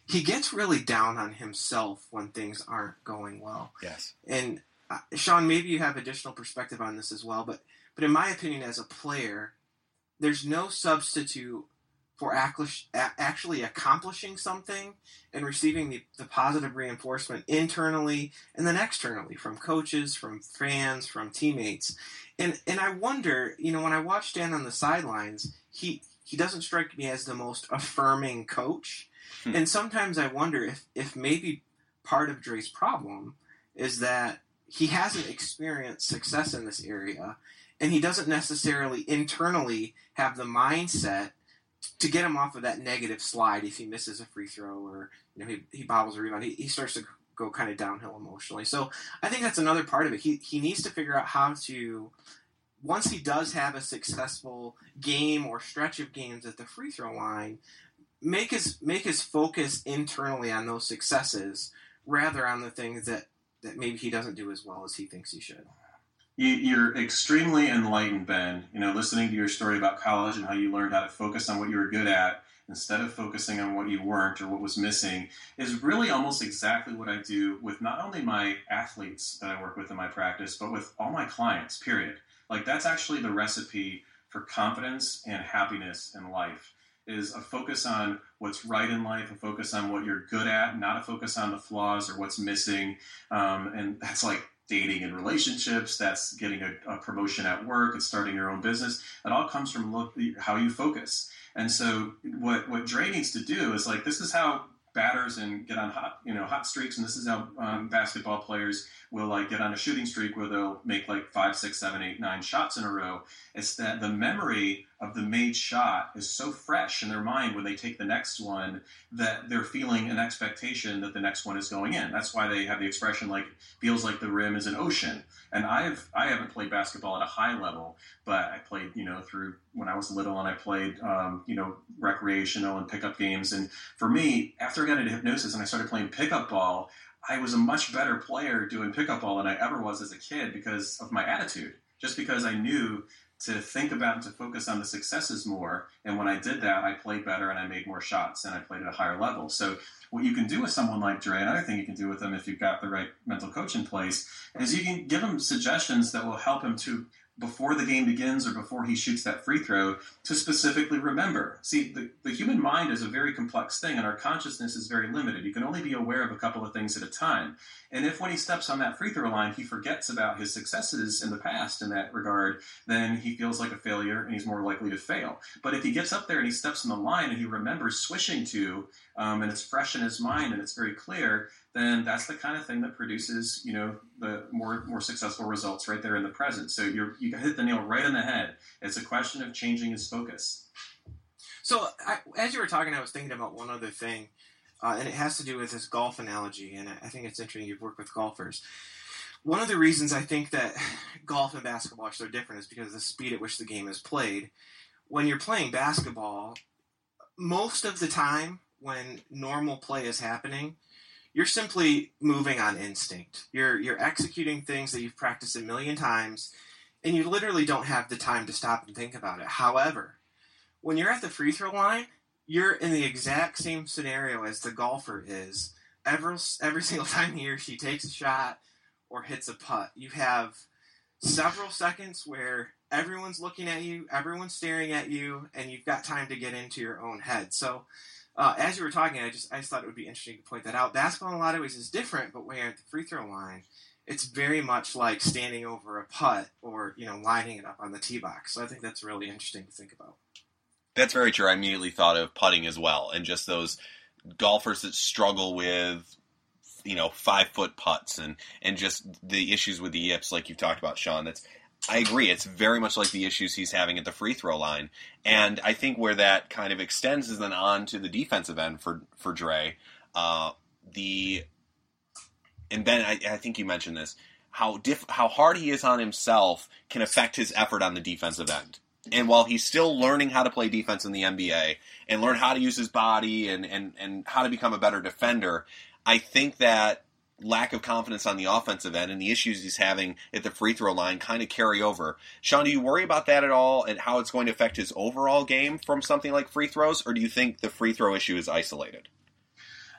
he gets really down on himself when things aren't going well. Yes. And uh, Sean, maybe you have additional perspective on this as well, but but in my opinion, as a player, there's no substitute for actually accomplishing something and receiving the, the positive reinforcement internally and then externally from coaches, from fans, from teammates. And and I wonder, you know, when I watch Dan on the sidelines, he he doesn't strike me as the most affirming coach Hmm. And sometimes I wonder if, if maybe part of Dre's problem is that he hasn't experienced success in this area and he doesn't necessarily internally have the mindset to get him off of that negative slide if he misses a free throw or you know he, he bobbles a rebound. He, he starts to go kind of downhill emotionally. So i think that's another part of it. He, he needs to figure out how to once he does have a successful game or stretch of games at the free throw line make his make his focus internally on those successes rather on the things that that maybe he doesn't do as well as he thinks he should. You're extremely enlightened, Ben. You know, listening to your story about college and how you learned how to focus on what you were good at instead of focusing on what you weren't or what was missing is really almost exactly what I do with not only my athletes that I work with in my practice, but with all my clients, period. Like, that's actually the recipe for confidence and happiness in life is a focus on what's right in life, a focus on what you're good at, not a focus on the flaws or what's missing. Um, and that's like dating and relationships. That's getting a, a, promotion at work. It's starting your own business. It all comes from look, how you focus. And so what what Dre needs to do is like this is how batters and get on hot you know hot streaks and this is how um, basketball players will like get on a shooting streak where they'll make like five six seven eight nine shots in a row it's that the memory of the made shot is so fresh in their mind when they take the next one that they're feeling an expectation that the next one is going in. That's why they have the expression like feels like the rim is an ocean. And I've I haven't played basketball at a high level, but I played you know through when I was little and I played um, you know recreational and pickup games. And for me, after I got into hypnosis and I started playing pickup ball, I was a much better player doing pickup ball than I ever was as a kid because of my attitude. Just because I knew to think about and to focus on the successes more. And when I did that, I played better and I made more shots and I played at a higher level. So what you can do with someone like Dre, another thing you can do with them if you've got the right mental coach in place, is you can give them suggestions that will help him to before the game begins or before he shoots that free throw to specifically remember. See, the, the human mind is a very complex thing and our consciousness is very limited. You can only be aware of a couple of things at a time. And if when he steps on that free throw line, he forgets about his successes in the past in that regard, then he feels like a failure and he's more likely to fail. But if he gets up there and he steps on the line and he remembers swishing to, um, and it's fresh in his mind and it's very clear, then that's the kind of thing that produces, you know, the more more successful results right there in the present. So you're you hit the nail right on the head. It's a question of changing his focus. So I, as you were talking, I was thinking about one other thing, uh, and it has to do with this golf analogy. And I think it's interesting you've worked with golfers. One of the reasons I think that golf and basketball are so different is because of the speed at which the game is played. When you're playing basketball, most of the time when normal play is happening, you're simply moving on instinct. You're you're executing things that you've practiced a million times, and you literally don't have the time to stop and think about it. However, when you're at the free throw line, you're in the exact same scenario as the golfer is. Every every single time he or she takes a shot or hits a putt, you have several seconds where everyone's looking at you, everyone's staring at you, and you've got time to get into your own head. So uh, as you were talking, I just I just thought it would be interesting to point that out. Basketball in a lot of ways is different, but when you're at the free throw line, it's very much like standing over a putt or you know lining it up on the tee box. So I think that's really interesting to think about. That's very true. I immediately thought of putting as well, and just those golfers that struggle with you know five foot putts and and just the issues with the yips, like you've talked about, Sean. That's I agree. It's very much like the issues he's having at the free throw line, and I think where that kind of extends is then on to the defensive end for for Dre. Uh, the and Ben, I, I, think you mentioned this how diff, how hard he is on himself can affect his effort on the defensive end. And while he's still learning how to play defense in the NBA and learn how to use his body and, and, and how to become a better defender, I think that lack of confidence on the offensive end and the issues he's having at the free throw line kind of carry over. Sean, do you worry about that at all and how it's going to affect his overall game from something like free throws, or do you think the free throw issue is isolated?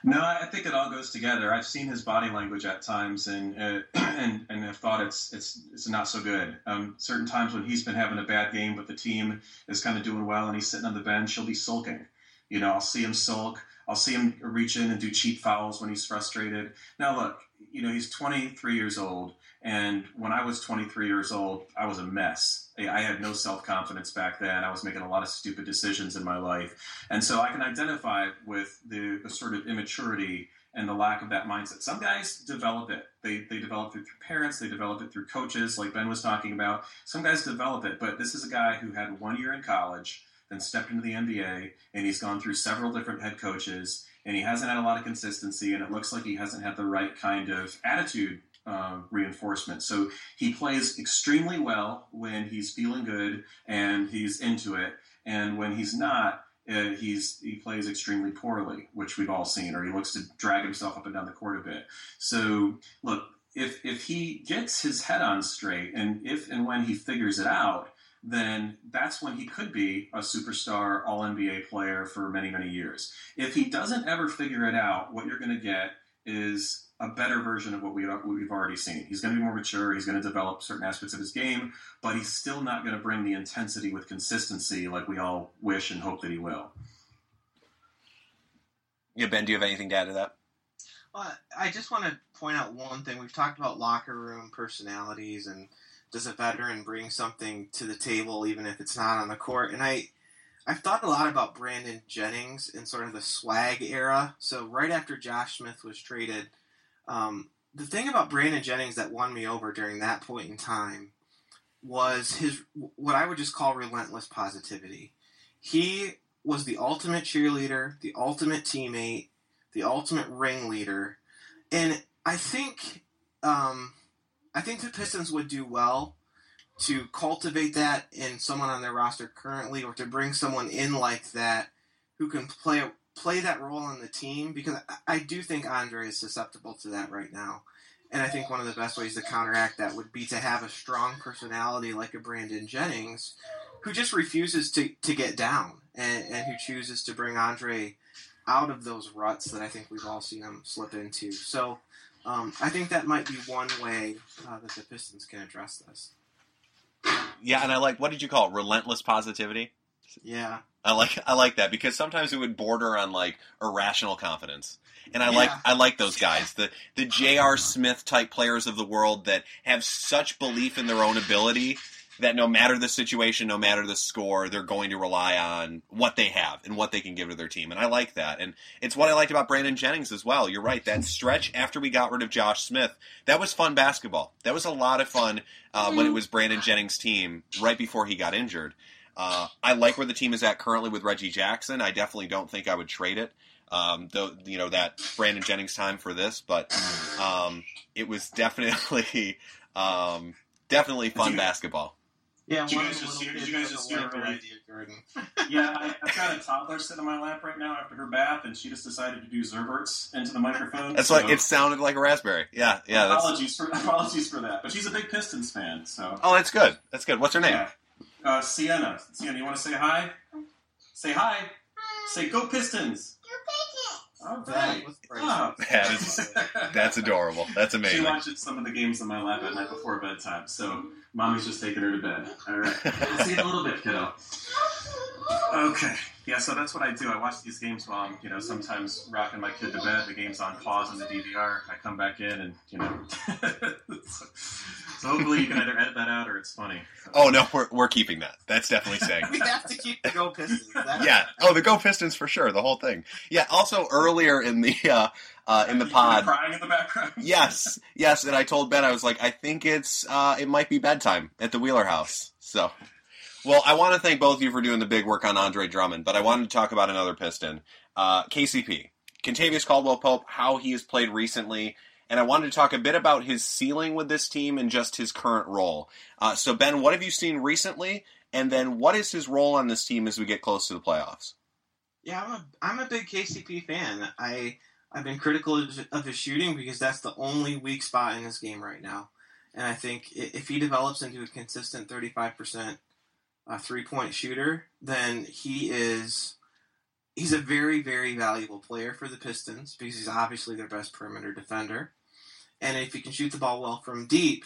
No, I think it all goes together. I've seen his body language at times, and uh, and and have thought it's it's it's not so good. Um, certain times when he's been having a bad game, but the team is kind of doing well, and he's sitting on the bench, he'll be sulking. You know, I'll see him sulk. I'll see him reach in and do cheap fouls when he's frustrated. Now, look, you know, he's 23 years old. And when I was 23 years old, I was a mess. I had no self confidence back then. I was making a lot of stupid decisions in my life. And so I can identify with the, the sort of immaturity and the lack of that mindset. Some guys develop it. They, they develop it through parents, they develop it through coaches, like Ben was talking about. Some guys develop it, but this is a guy who had one year in college then stepped into the NBA, and he's gone through several different head coaches, and he hasn't had a lot of consistency, and it looks like he hasn't had the right kind of attitude uh, reinforcement. So he plays extremely well when he's feeling good and he's into it, and when he's not, uh, he's he plays extremely poorly, which we've all seen, or he looks to drag himself up and down the court a bit. So look, if if he gets his head on straight, and if and when he figures it out, then that's when he could be a superstar all NBA player for many, many years. If he doesn't ever figure it out, what you're going to get is a better version of what, we, what we've already seen. He's going to be more mature, he's going to develop certain aspects of his game, but he's still not going to bring the intensity with consistency like we all wish and hope that he will. Yeah, Ben, do you have anything to add to that? Well, I just want to point out one thing. We've talked about locker room personalities and – does a veteran bring something to the table even if it's not on the court? And I I've thought a lot about Brandon Jennings in sort of the swag era. So right after Josh Smith was traded, um, the thing about Brandon Jennings that won me over during that point in time was his what I would just call relentless positivity. He was the ultimate cheerleader, the ultimate teammate, the ultimate ringleader, and I think um, I think the Pistons would do well to cultivate that in someone on their roster currently, or to bring someone in like that who can play play that role on the team. Because I, do think Andre is susceptible to that right now. And I think one of the best ways to counteract that would be to have a strong personality like a Brandon Jennings, who just refuses to, to get down and, and who chooses to bring Andre out of those ruts that I think we've all seen him slip into. So um, I think that might be one way uh, that the Pistons can address this. Yeah, and I like what did you call it? Relentless positivity. Yeah, I like I like that because sometimes it would border on like irrational confidence. And I Yeah. like I like those guys, the the J.R. Smith type players of the world that have such belief in their own ability that no matter the situation, no matter the score, they're going to rely on what they have and what they can give to their team. And I like that. And it's what I liked about Brandon Jennings as well. You're right. That stretch after we got rid of Josh Smith, that was fun basketball. That was a lot of fun uh, when it was Brandon Jennings' team right before he got injured. Uh, I like where the team is at currently with Reggie Jackson. I definitely don't think I would trade it. Um, though you know that Brandon Jennings time for this, but um, it was definitely um, definitely fun basketball. Yeah. Did you guys just hear- did you guys just hear like her the right? idea, Jordan. Yeah, I, I've got a toddler sitting on my lap right now after her bath, and she just decided to do Zerberts into the microphone. That's so like it sounded like a raspberry. Yeah, yeah. That's, apologies for apologies for that, but she's a big Pistons fan, so oh, that's good. That's good. What's her name? yeah. Uh, Siena, Siena, you want to say hi? Say hi. Say go Pistons. All That right. was great. That is- That's adorable. That's amazing. She amazing. watches some of the games on my lap at night before bedtime, so mommy's just taking her to bed. All right. We'll see you in a little bit, kiddo. Okay. Yeah, so that's what I do. I watch these games while I'm, you know, sometimes rocking my kid to bed. The game's on pause on the DVR. I come back in and, you know. so, so hopefully you can either edit that out or it's funny. So- Oh no, we're we're keeping that. That's definitely staying. we have to keep the Go Pistons. Yeah. Oh, the Go Pistons for sure. The whole thing. Yeah. Also, earlier in the uh, uh, in the You- you pod, crying in the background. yes, yes, and I told Ben I was like, I think it's uh, it might be bedtime at the Wheeler House. So, well, I want to thank both of you for doing the big work on Andre Drummond, but I wanted to talk about another Piston, uh, KCP, Kentavious Caldwell Pope, how he has played recently. And I wanted to talk a bit about his ceiling with this team and just his current role. Uh, so, Ben, what have you seen recently? And then, what is his role on this team as we get close to the playoffs? Yeah, I'm a I'm a big KCP fan. I I've been critical of, of his shooting because that's the only weak spot in his game right now. And I think if he develops into a consistent 35% uh, three point shooter, then he is he's a very very valuable player for the Pistons because he's obviously their best perimeter defender. And if he can shoot the ball well from deep,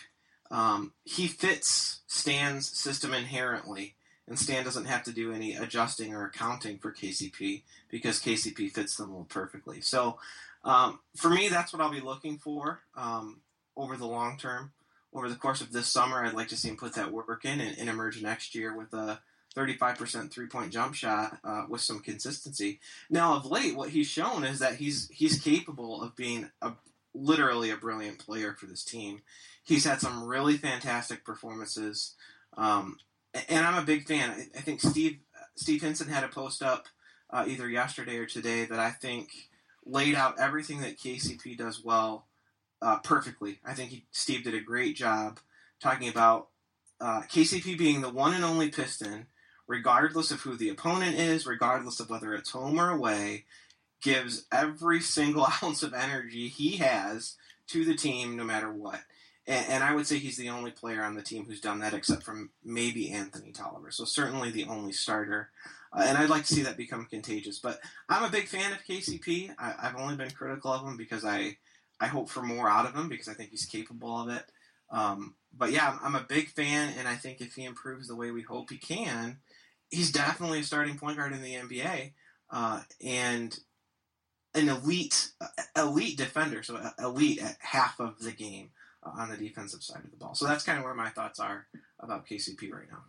um, he fits Stan's system inherently and Stan doesn't have to do any adjusting or accounting for KCP because KCP fits the mold perfectly. So um, for me, that's what I'll be looking for um, over the long term. Over the course of this summer, I'd like to see him put that work in and, and emerge next year with a 35% three-point jump shot uh, with some consistency. Now, of late, what he's shown is that he's he's capable of being a literally a brilliant player for this team. He's had some really fantastic performances. Um, and I'm a big fan. I think Steve Steve Hinson had a post up uh, either yesterday or today that I think laid out everything that KCP does well uh, perfectly. I think he, Steve did a great job talking about uh, KCP being the one and only Piston, regardless of who the opponent is, regardless of whether it's home or away, gives every single ounce of energy he has to the team, no matter what. And, and I would say he's the only player on the team who's done that, except from maybe Anthony Tolliver. So certainly the only starter. Uh, and I'd like to see that become contagious. But I'm a big fan of KCP. I, I've only been critical of him because I I hope for more out of him because I think he's capable of it. Um, but yeah, I'm, a big fan, and I think if he improves the way we hope he can, he's definitely a starting point guard in the NBA uh, and an elite elite defender. So elite at half of the game uh, on the defensive side of the ball. So that's kind of where my thoughts are about KCP right now.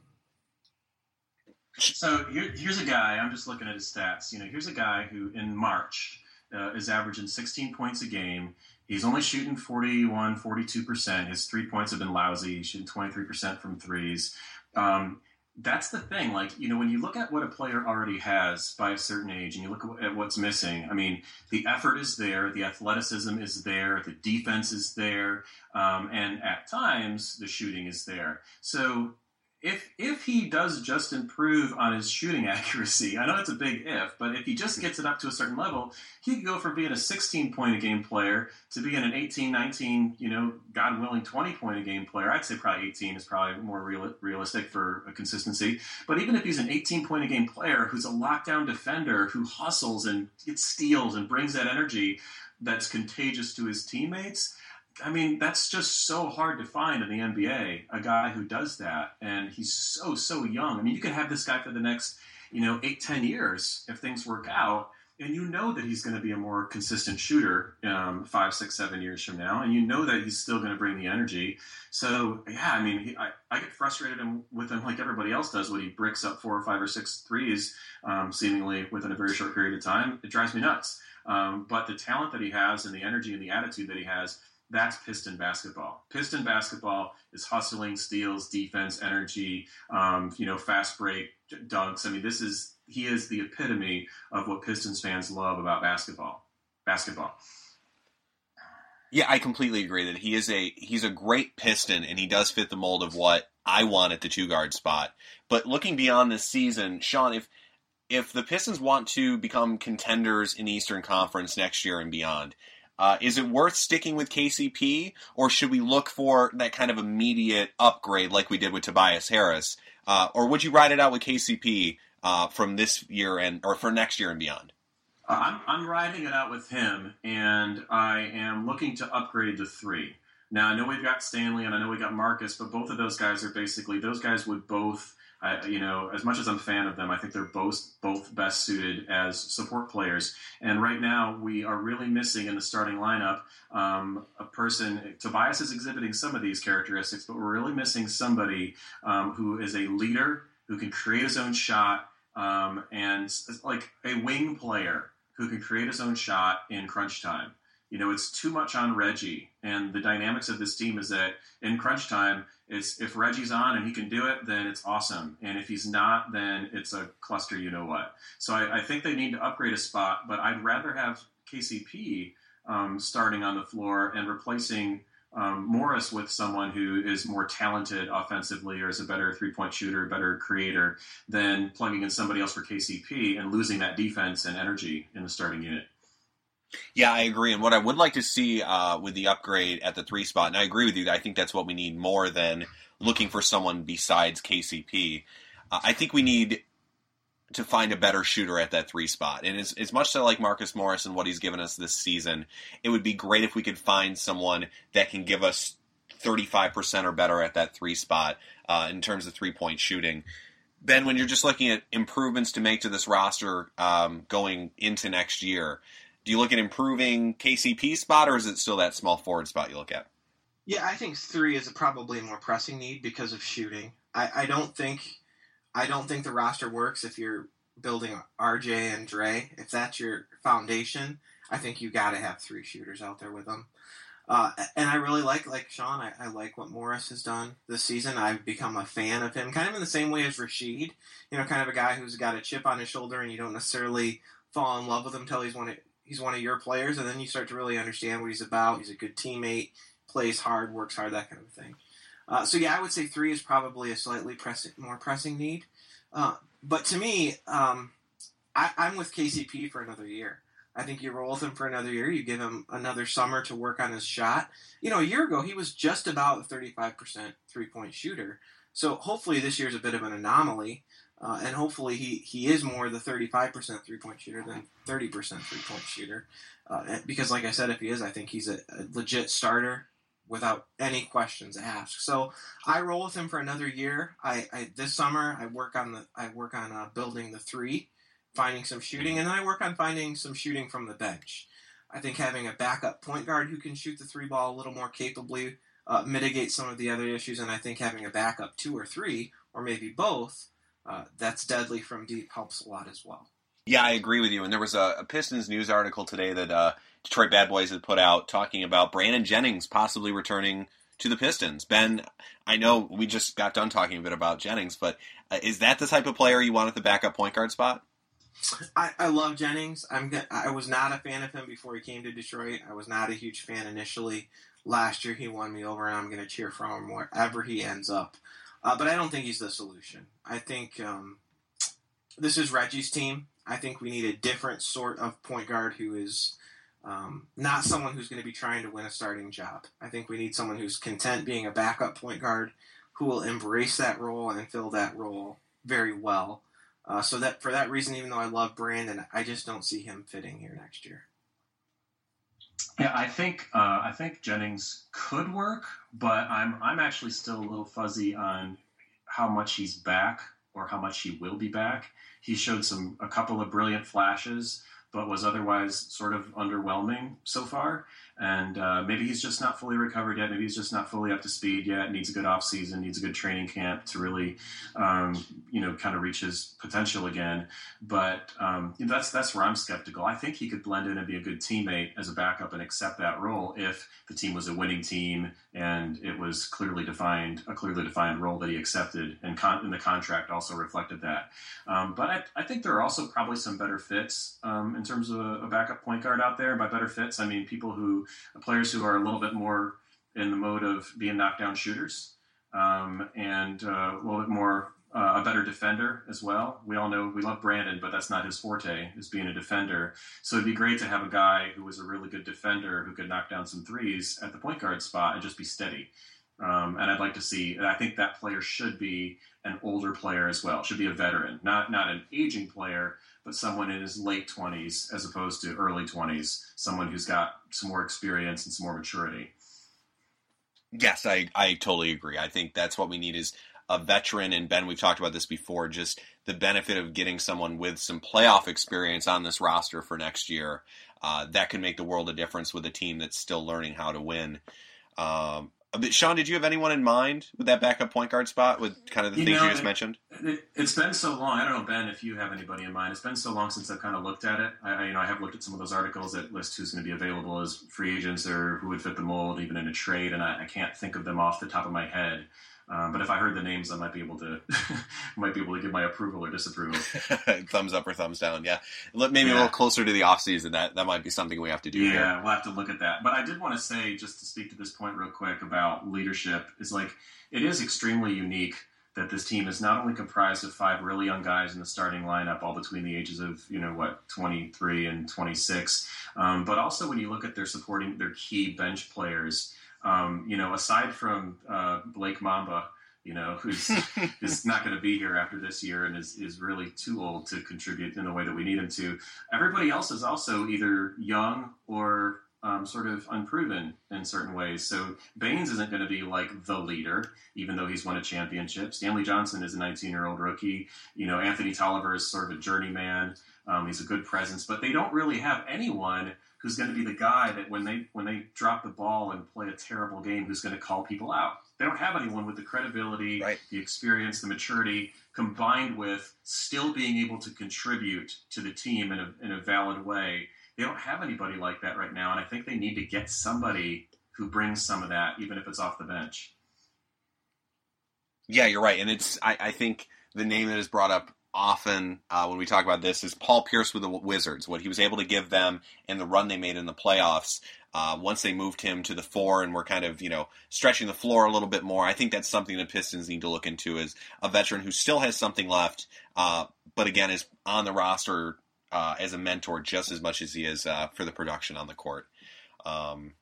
So here, here's a guy. I'm just looking at his stats. You know, here's a guy who in March uh, is averaging 16 points a game. He's only shooting 41, 42%. His three points have been lousy. He's shooting 23% from threes. Um, that's the thing. Like, you know, when you look at what a player already has by a certain age and you look at what's missing, I mean, the effort is there, the athleticism is there, the defense is there, um, and at times the shooting is there. So if if he does just improve on his shooting accuracy, I know it's a big if, but if he just gets it up to a certain level, he could go from being a 16 point a game player to being an 18, 19, you know, God willing, 20 point a game player. I'd say probably 18 is probably more real, realistic for a consistency. But even if he's an 18 point a game player who's a lockdown defender who hustles and gets steals and brings that energy that's contagious to his teammates I mean, that's just so hard to find in the NBA, a guy who does that. And he's so, so young. I mean, you could have this guy for the next, you know, eight, ten years if things work out. And you know that he's going to be a more consistent shooter um, five, six, seven years from now. And you know that he's still going to bring the energy. So, yeah, I mean, he, I, I get frustrated with him like everybody else does when he bricks up four or five or six threes um, seemingly within a very short period of time. It drives me nuts. Um, but the talent that he has and the energy and the attitude that he has that's Piston basketball. Piston basketball is hustling, steals, defense, energy, um, you know, fast break, dunks. I mean, this is he is the epitome of what Pistons fans love about basketball. Basketball. Yeah, I completely agree that he is a he's a great Piston, and he does fit the mold of what I want at the two guard spot. But looking beyond this season, Sean, if if the Pistons want to become contenders in the Eastern Conference next year and beyond, uh, is it worth sticking with KCP, or should we look for that kind of immediate upgrade like we did with Tobias Harris, uh, or would you ride it out with KCP uh, from this year and or for next year and beyond? I'm, I'm riding it out with him, and I am looking to upgrade to three. Now I know we've got Stanley and I know we got Marcus, but both of those guys are basically those guys would both I, you know, as much as I'm a fan of them, I think they're both both best suited as support players. And right now, we are really missing in the starting lineup um, a person. Tobias is exhibiting some of these characteristics, but we're really missing somebody um, who is a leader who can create his own shot um, and like a wing player who can create his own shot in crunch time. You know, it's too much on Reggie, and the dynamics of this team is that in crunch time is if Reggie's on and he can do it, then it's awesome. And if he's not, then it's a cluster, you know what. So I, I think they need to upgrade a spot, but I'd rather have KCP um, starting on the floor and replacing um, Morris with someone who is more talented offensively or is a better three point shooter, better creator, than plugging in somebody else for KCP and losing that defense and energy in the starting unit. Yeah, I agree. And what I would like to see uh, with the upgrade at the three spot, and I agree with you, I think that's what we need more than looking for someone besides KCP. Uh, I think we need to find a better shooter at that three spot. And as, as much as I like Marcus Morris and what he's given us this season, it would be great if we could find someone that can give us 35% or better at that three spot uh, in terms of three point shooting. Ben, when you're just looking at improvements to make to this roster um, going into next year, do you look at improving KCP spot, or is it still that small forward spot you look at? Yeah, I think three is probably a more pressing need because of shooting. I, I don't think I don't think the roster works if you're building RJ and Dre. If that's your foundation, I think you got to have three shooters out there with them. Uh, and I really like, like Sean, I, I, like what Morris has done this season. I've become a fan of him, kind of in the same way as Rasheed. You know, kind of a guy who's got a chip on his shoulder, and you don't necessarily fall in love with him until he's one of, he's one of your players, and then you start to really understand what he's about. He's a good teammate, plays hard, works hard, that kind of thing. Uh, so yeah, I would say three is probably a slightly more pressing need. Uh, but to me, um, I, I'm with KCP for another year. I think you roll with him for another year. You give him another summer to work on his shot. You know, a year ago he was just about a 35% three point shooter. So hopefully this year's a bit of an anomaly. Uh, and hopefully he, he is more the 35% three point shooter than 30% three point shooter. Uh, because, like I said, if he is, I think he's a, a, legit starter without any questions asked. So I roll with him for another year. I, I this summer I work on the I work on uh, building the three, finding some shooting, and then I work on finding some shooting from the bench. I think having a backup point guard who can shoot the three ball a little more capably uh, mitigates some of the other issues, and I think having a backup two or three, or maybe both, uh, that's deadly from deep helps a lot as well. Yeah, I agree with you. And there was a, a Pistons news article today that uh, Detroit Bad Boys had put out talking about Brandon Jennings possibly returning to the Pistons. Ben, I know we just got done talking a bit about Jennings, but uh, is that the type of player you want at the backup point guard spot? I, I love Jennings. I'm I was not a fan of him before he came to Detroit. I was not a huge fan initially. Last year he won me over, and I'm going to cheer for him wherever he ends up. Uh, but I don't think he's the solution. I think um, this is Reggie's team. I think we need a different sort of point guard who is um, not someone who's going to be trying to win a starting job. I think we need someone who's content being a backup point guard who will embrace that role and fill that role very well. Uh, so that for that reason, even though I love Brandon, I just don't see him fitting here next year. Yeah, I think uh, I think Jennings could work, but I'm I'm actually still a little fuzzy on how much he's back or how much he will be back. He showed some a couple of brilliant flashes, but was otherwise sort of underwhelming so far. And uh, maybe he's just not fully recovered yet. Maybe he's just not fully up to speed yet. Needs a good off season. Needs a good training camp to really, um, you know, kind of reach his potential again. But um, that's that's where I'm skeptical. I think he could blend in and be a good teammate as a backup and accept that role if the team was a winning team and it was clearly defined a clearly defined role that he accepted, and, con- and the contract also reflected that. Um, but I, I, think there are also probably some better fits um, in terms of a, a backup point guard out there. By better fits, I mean people who players who are a little bit more in the mode of being knockdown shooters um, and uh, a little bit more uh, a better defender as well. We all know we love Brandon, but that's not his forte, is being a defender. So it'd be great to have a guy who was a really good defender who could knock down some threes at the point guard spot and just be steady. Um, and I'd like to see, and I think that player should be an older player as well, should be a veteran, not not an aging player, but someone in his late 20s as opposed to early 20s, someone who's got some more experience and some more maturity. Yes, I, I totally agree. I think that's what we need is a veteran. And Ben, we've talked about this before, just the benefit of getting someone with some playoff experience on this roster for next year. Uh, that can make the world a difference with a team that's still learning how to win. Um, Sean, did you have anyone in mind with that backup point guard spot with kind of the you things know, you just it, mentioned? It, has been so long. I don't know, Ben, if you have anybody in mind. It's been so long since I've kind of looked at it. I, you know, I have looked at some of those articles that list who's going to be available as free agents or who would fit the mold, even in a trade, and I, I can't think of them off the top of my head. Um, but if I heard the names, I might be able to might be able to give my approval or disapproval. thumbs up or thumbs down. Yeah, maybe yeah. a little closer to the off season. That that might be something we have to do. Yeah, here. we'll have to look at that. But I did want to say, just to speak to this point real quick about leadership, is like it is extremely unique that this team is not only comprised of five really young guys in the starting lineup, all between the ages of you know what 23 and 26, um, but also when you look at their supporting their key bench players. Um, you know, aside from uh, Blake Mamba, you know, who's is not going to be here after this year and is, is really too old to contribute in the way that we need him to. Everybody else is also either young or um, sort of unproven in certain ways. So Baynes isn't going to be like the leader, even though he's won a championship. Stanley Johnson is a 19 year old rookie. You know, Anthony Tolliver is sort of a journeyman. Um, he's a good presence, but they don't really have anyone who's going to be the guy that when they when they drop the ball and play a terrible game, who's going to call people out. They don't have anyone with the credibility, right. the experience, the maturity, combined with still being able to contribute to the team in a, in a valid way. They don't have anybody like that right now, and I think they need to get somebody who brings some of that, even if it's off the bench. Yeah, you're right, and it's I, I think the name that is brought up often uh, when we talk about this is Paul Pierce with the Wizards. What he was able to give them in the run they made in the playoffs. Uh, once they moved him to the four and were kind of you know stretching the floor a little bit more, I think that's something the Pistons need to look into is a veteran who still has something left, uh, but again is on the roster uh, as a mentor just as much as he is uh, for the production on the court. Um,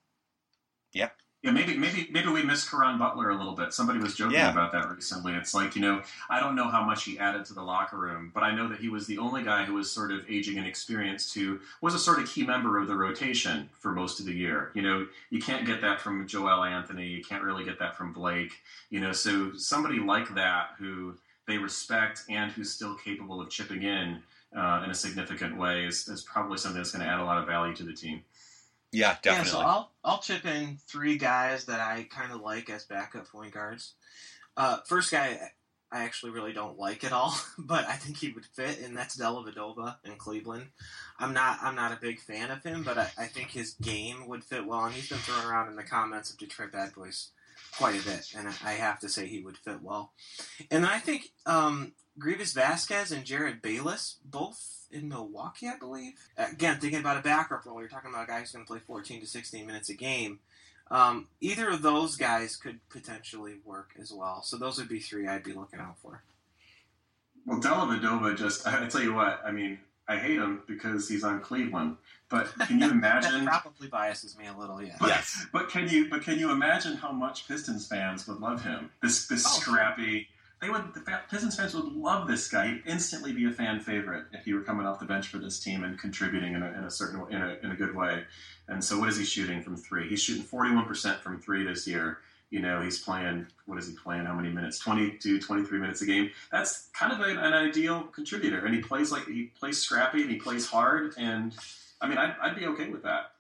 yeah, yeah, maybe maybe maybe we miss Caron Butler a little bit. Somebody was joking yeah. about that recently. It's like you know, I don't know how much he added to the locker room, but I know that he was the only guy who was sort of aging and experienced who was a sort of key member of the rotation for most of the year. You know, you can't get that from Joel Anthony. You can't really get that from Blake. You know, so somebody like that who they respect and who's still capable of chipping in uh, in a significant way is, is probably something that's going to add a lot of value to the team. Yeah, definitely. Yeah, so I'll I'll chip in three guys that I kind of like as backup point guards. Uh, first guy, I actually really don't like at all, but I think he would fit, and that's Dellavedova in Cleveland. I'm not I'm not a big fan of him, but I, I think his game would fit well, and he's been thrown around in the comments of Detroit Bad Boys quite a bit, and I have to say he would fit well. And I think um, Greivis Vasquez and Jerryd Bayless, both in Milwaukee, I believe. Again, thinking about a backup role, you're talking about a guy who's going to play 14 to 16 minutes a game. Um, either of those guys could potentially work as well. So those would be three I'd be looking out for. Well, Dellavedova just, I tell you what, I mean, I hate him because he's on Cleveland. But can you imagine? that probably biases me a little, yeah. But, yes. But can you? But can you imagine how much Pistons fans would love him? This this oh, scrappy. They would. The Pistons fans would love this guy. He'd instantly be a fan favorite if he were coming off the bench for this team and contributing in a, in a certain in a, in a good way. And so, what is he shooting from three? He's shooting forty one percent from three this year. You know, he's playing. What is he playing? How many minutes? 22, 23 minutes a game. That's kind of an, an ideal contributor. And he plays like he plays scrappy and he plays hard and I mean, I'd, I'd be okay with that.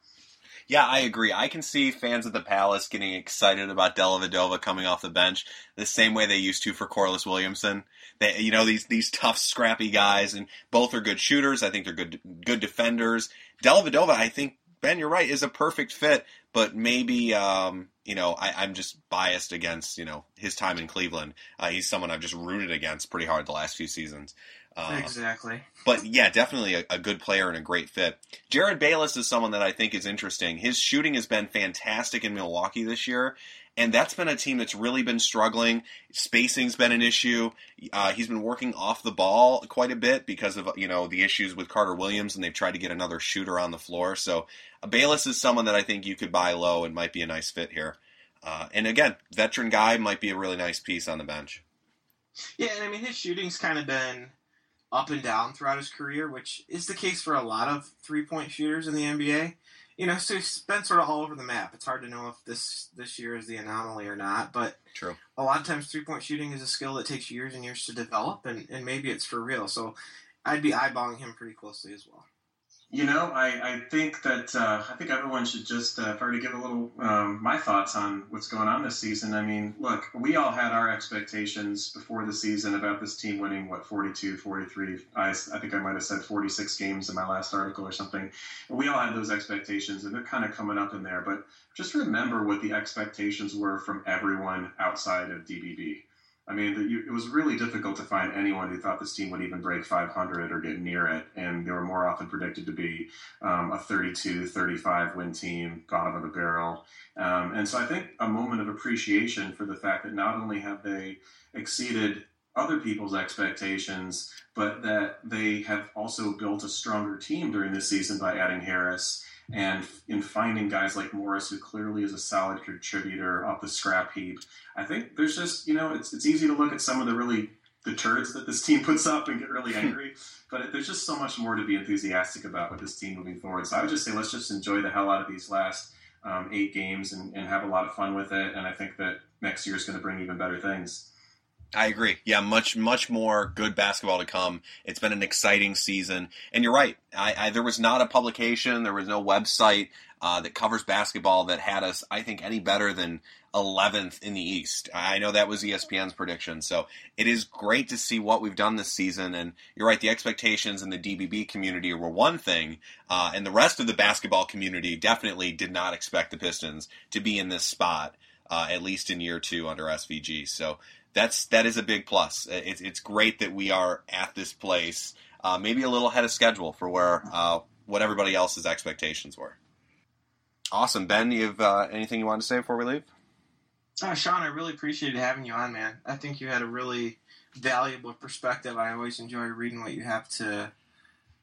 Yeah, I agree. I can see fans of the Palace getting excited about Dellavedova coming off the bench the same way they used to for Corliss Williamson. They, you know, these these tough, scrappy guys, and both are good shooters. I think they're good good defenders. Dellavedova, I think Ben, you're right, is a perfect fit, but maybe um, you know I, am just biased against you know his time in Cleveland. Uh, he's someone I've just rooted against pretty hard the last few seasons. Uh, exactly. But yeah, definitely a, a, good player and a great fit. Jerryd Bayless is someone that I think is interesting. His shooting has been fantastic in Milwaukee this year, and that's been a team that's really been struggling. Spacing's been an issue. Uh, he's been working off the ball quite a bit because of you know the issues with Carter Williams, and they've tried to get another shooter on the floor. So uh, Bayless is someone that I think you could buy low and might be a nice fit here. Uh, and again, veteran guy might be a really nice piece on the bench. Yeah, and I mean his shooting's kind of been up and down throughout his career, which is the case for a lot of three point shooters in the NBA. You know, so he's been sort of all over the map. It's hard to know if this this year is the anomaly or not, but True. a lot of times three point shooting is a skill that takes years and years to develop, and, and maybe it's for real. So I'd be eyeballing him pretty closely as well. You know, I, I think that uh, I think everyone should just uh, to give a little um, my thoughts on what's going on this season. I mean, look, we all had our expectations before the season about this team winning what 42, 43. I, I think I might have said 46 games in my last article or something. We all had those expectations, and they're kind of coming up in there. But just remember what the expectations were from everyone outside of DBB. I mean, it was really difficult to find anyone who thought this team would even break 500 or get near it. And they were more often predicted to be um, a 32, 35 win team, bottom of the barrel. Um, and so I think a moment of appreciation for the fact that not only have they exceeded other people's expectations, but that they have also built a stronger team during this season by adding Harris and in finding guys like Morris, who clearly is a solid contributor off the scrap heap, I think there's just you know it's it's easy to look at some of the really the turds that this team puts up and get really angry, but there's just so much more to be enthusiastic about with this team moving forward. So I would just say let's just enjoy the hell out of these last um, eight games and, and have a lot of fun with it. And I think that next year is going to bring even better things. I agree. Yeah, much much more good basketball to come. It's been an exciting season, and you're right. I, I there was not a publication, there was no website uh, that covers basketball that had us, I think, any better than 11th in the East. I know that was ESPN's prediction, so it is great to see what we've done this season. And you're right, the expectations in the DBB community were one thing, uh, and the rest of the basketball community definitely did not expect the Pistons to be in this spot. Uh, at least in year two under SVG. So that's that is a big plus. It's it's great that we are at this place, uh, maybe a little ahead of schedule for where uh, what everybody else's expectations were. Awesome, Ben. You have uh, anything you want to say before we leave? Uh, Sean, I really appreciated having you on, man. I think you had a really valuable perspective. I always enjoy reading what you have to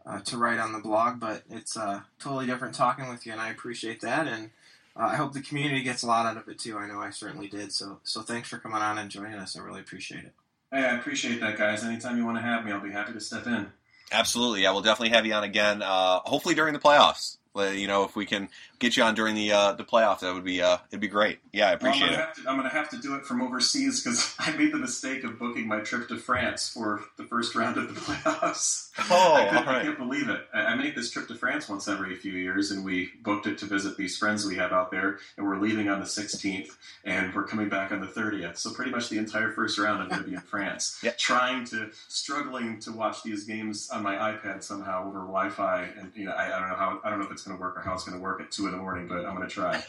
uh, to write on the blog, but it's uh, totally different talking with you, and I appreciate that. And uh, I hope the community gets a lot out of it too. I know I certainly did. So, so thanks for coming on and joining us. I really appreciate it. Hey, I appreciate that, guys. Anytime you want to have me, I'll be happy to step in. Absolutely, I will definitely have you on again. Uh, hopefully during the playoffs. You know, if we can get you on during the uh, the playoffs, that would be uh, it'd be great. Yeah, I appreciate well, I'm it. To, I'm going to have to do it from overseas because I made the mistake of booking my trip to France for the first round of the playoffs. Oh, I, could, all right. I can't believe it. I, I make this trip to France once every few years, and we booked it to visit these friends we have out there, and we're leaving on the 16th, and we're coming back on the 30th. So pretty much the entire first round I'm going to be in France, Yeah. trying to struggling to watch these games on my iPad somehow over Wi-Fi, and you know I, I don't know how I don't know if it's going to work or how it's going to work at two in the morning, but I'm going to try.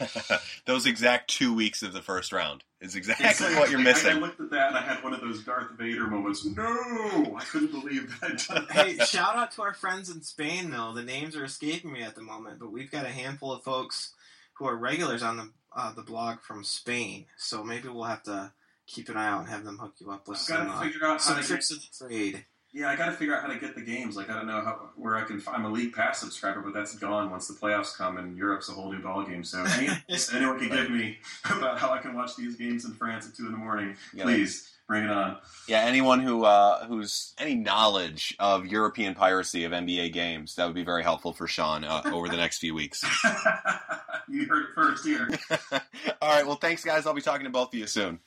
Those exact two weeks of the first round is exactly what you're I, I looked at that and I had one of those Darth Vader moments. No, I couldn't believe that. hey, shout out to our friends in Spain though. The names are escaping me at the moment, but we've got a handful of folks who are regulars on the uh, the blog from Spain. So maybe we'll have to keep an eye out and have them hook you up with I've got some, to uh, figure out how some to get. tricks of the trade. Yeah, I got to figure out how to get the games. Like I don't know how where I can. I'm a league pass subscriber, but that's gone once the playoffs come, and Europe's a whole new ballgame. So any, anyone can give me about how I can watch these games in France at two in the morning, Yeah. please bring it on. Yeah, anyone who uh, who's any knowledge of European piracy of NBA games, that would be very helpful for Sean uh, over the next few weeks. you heard it first here. All right, well, thanks, guys. I'll be talking to both of you soon.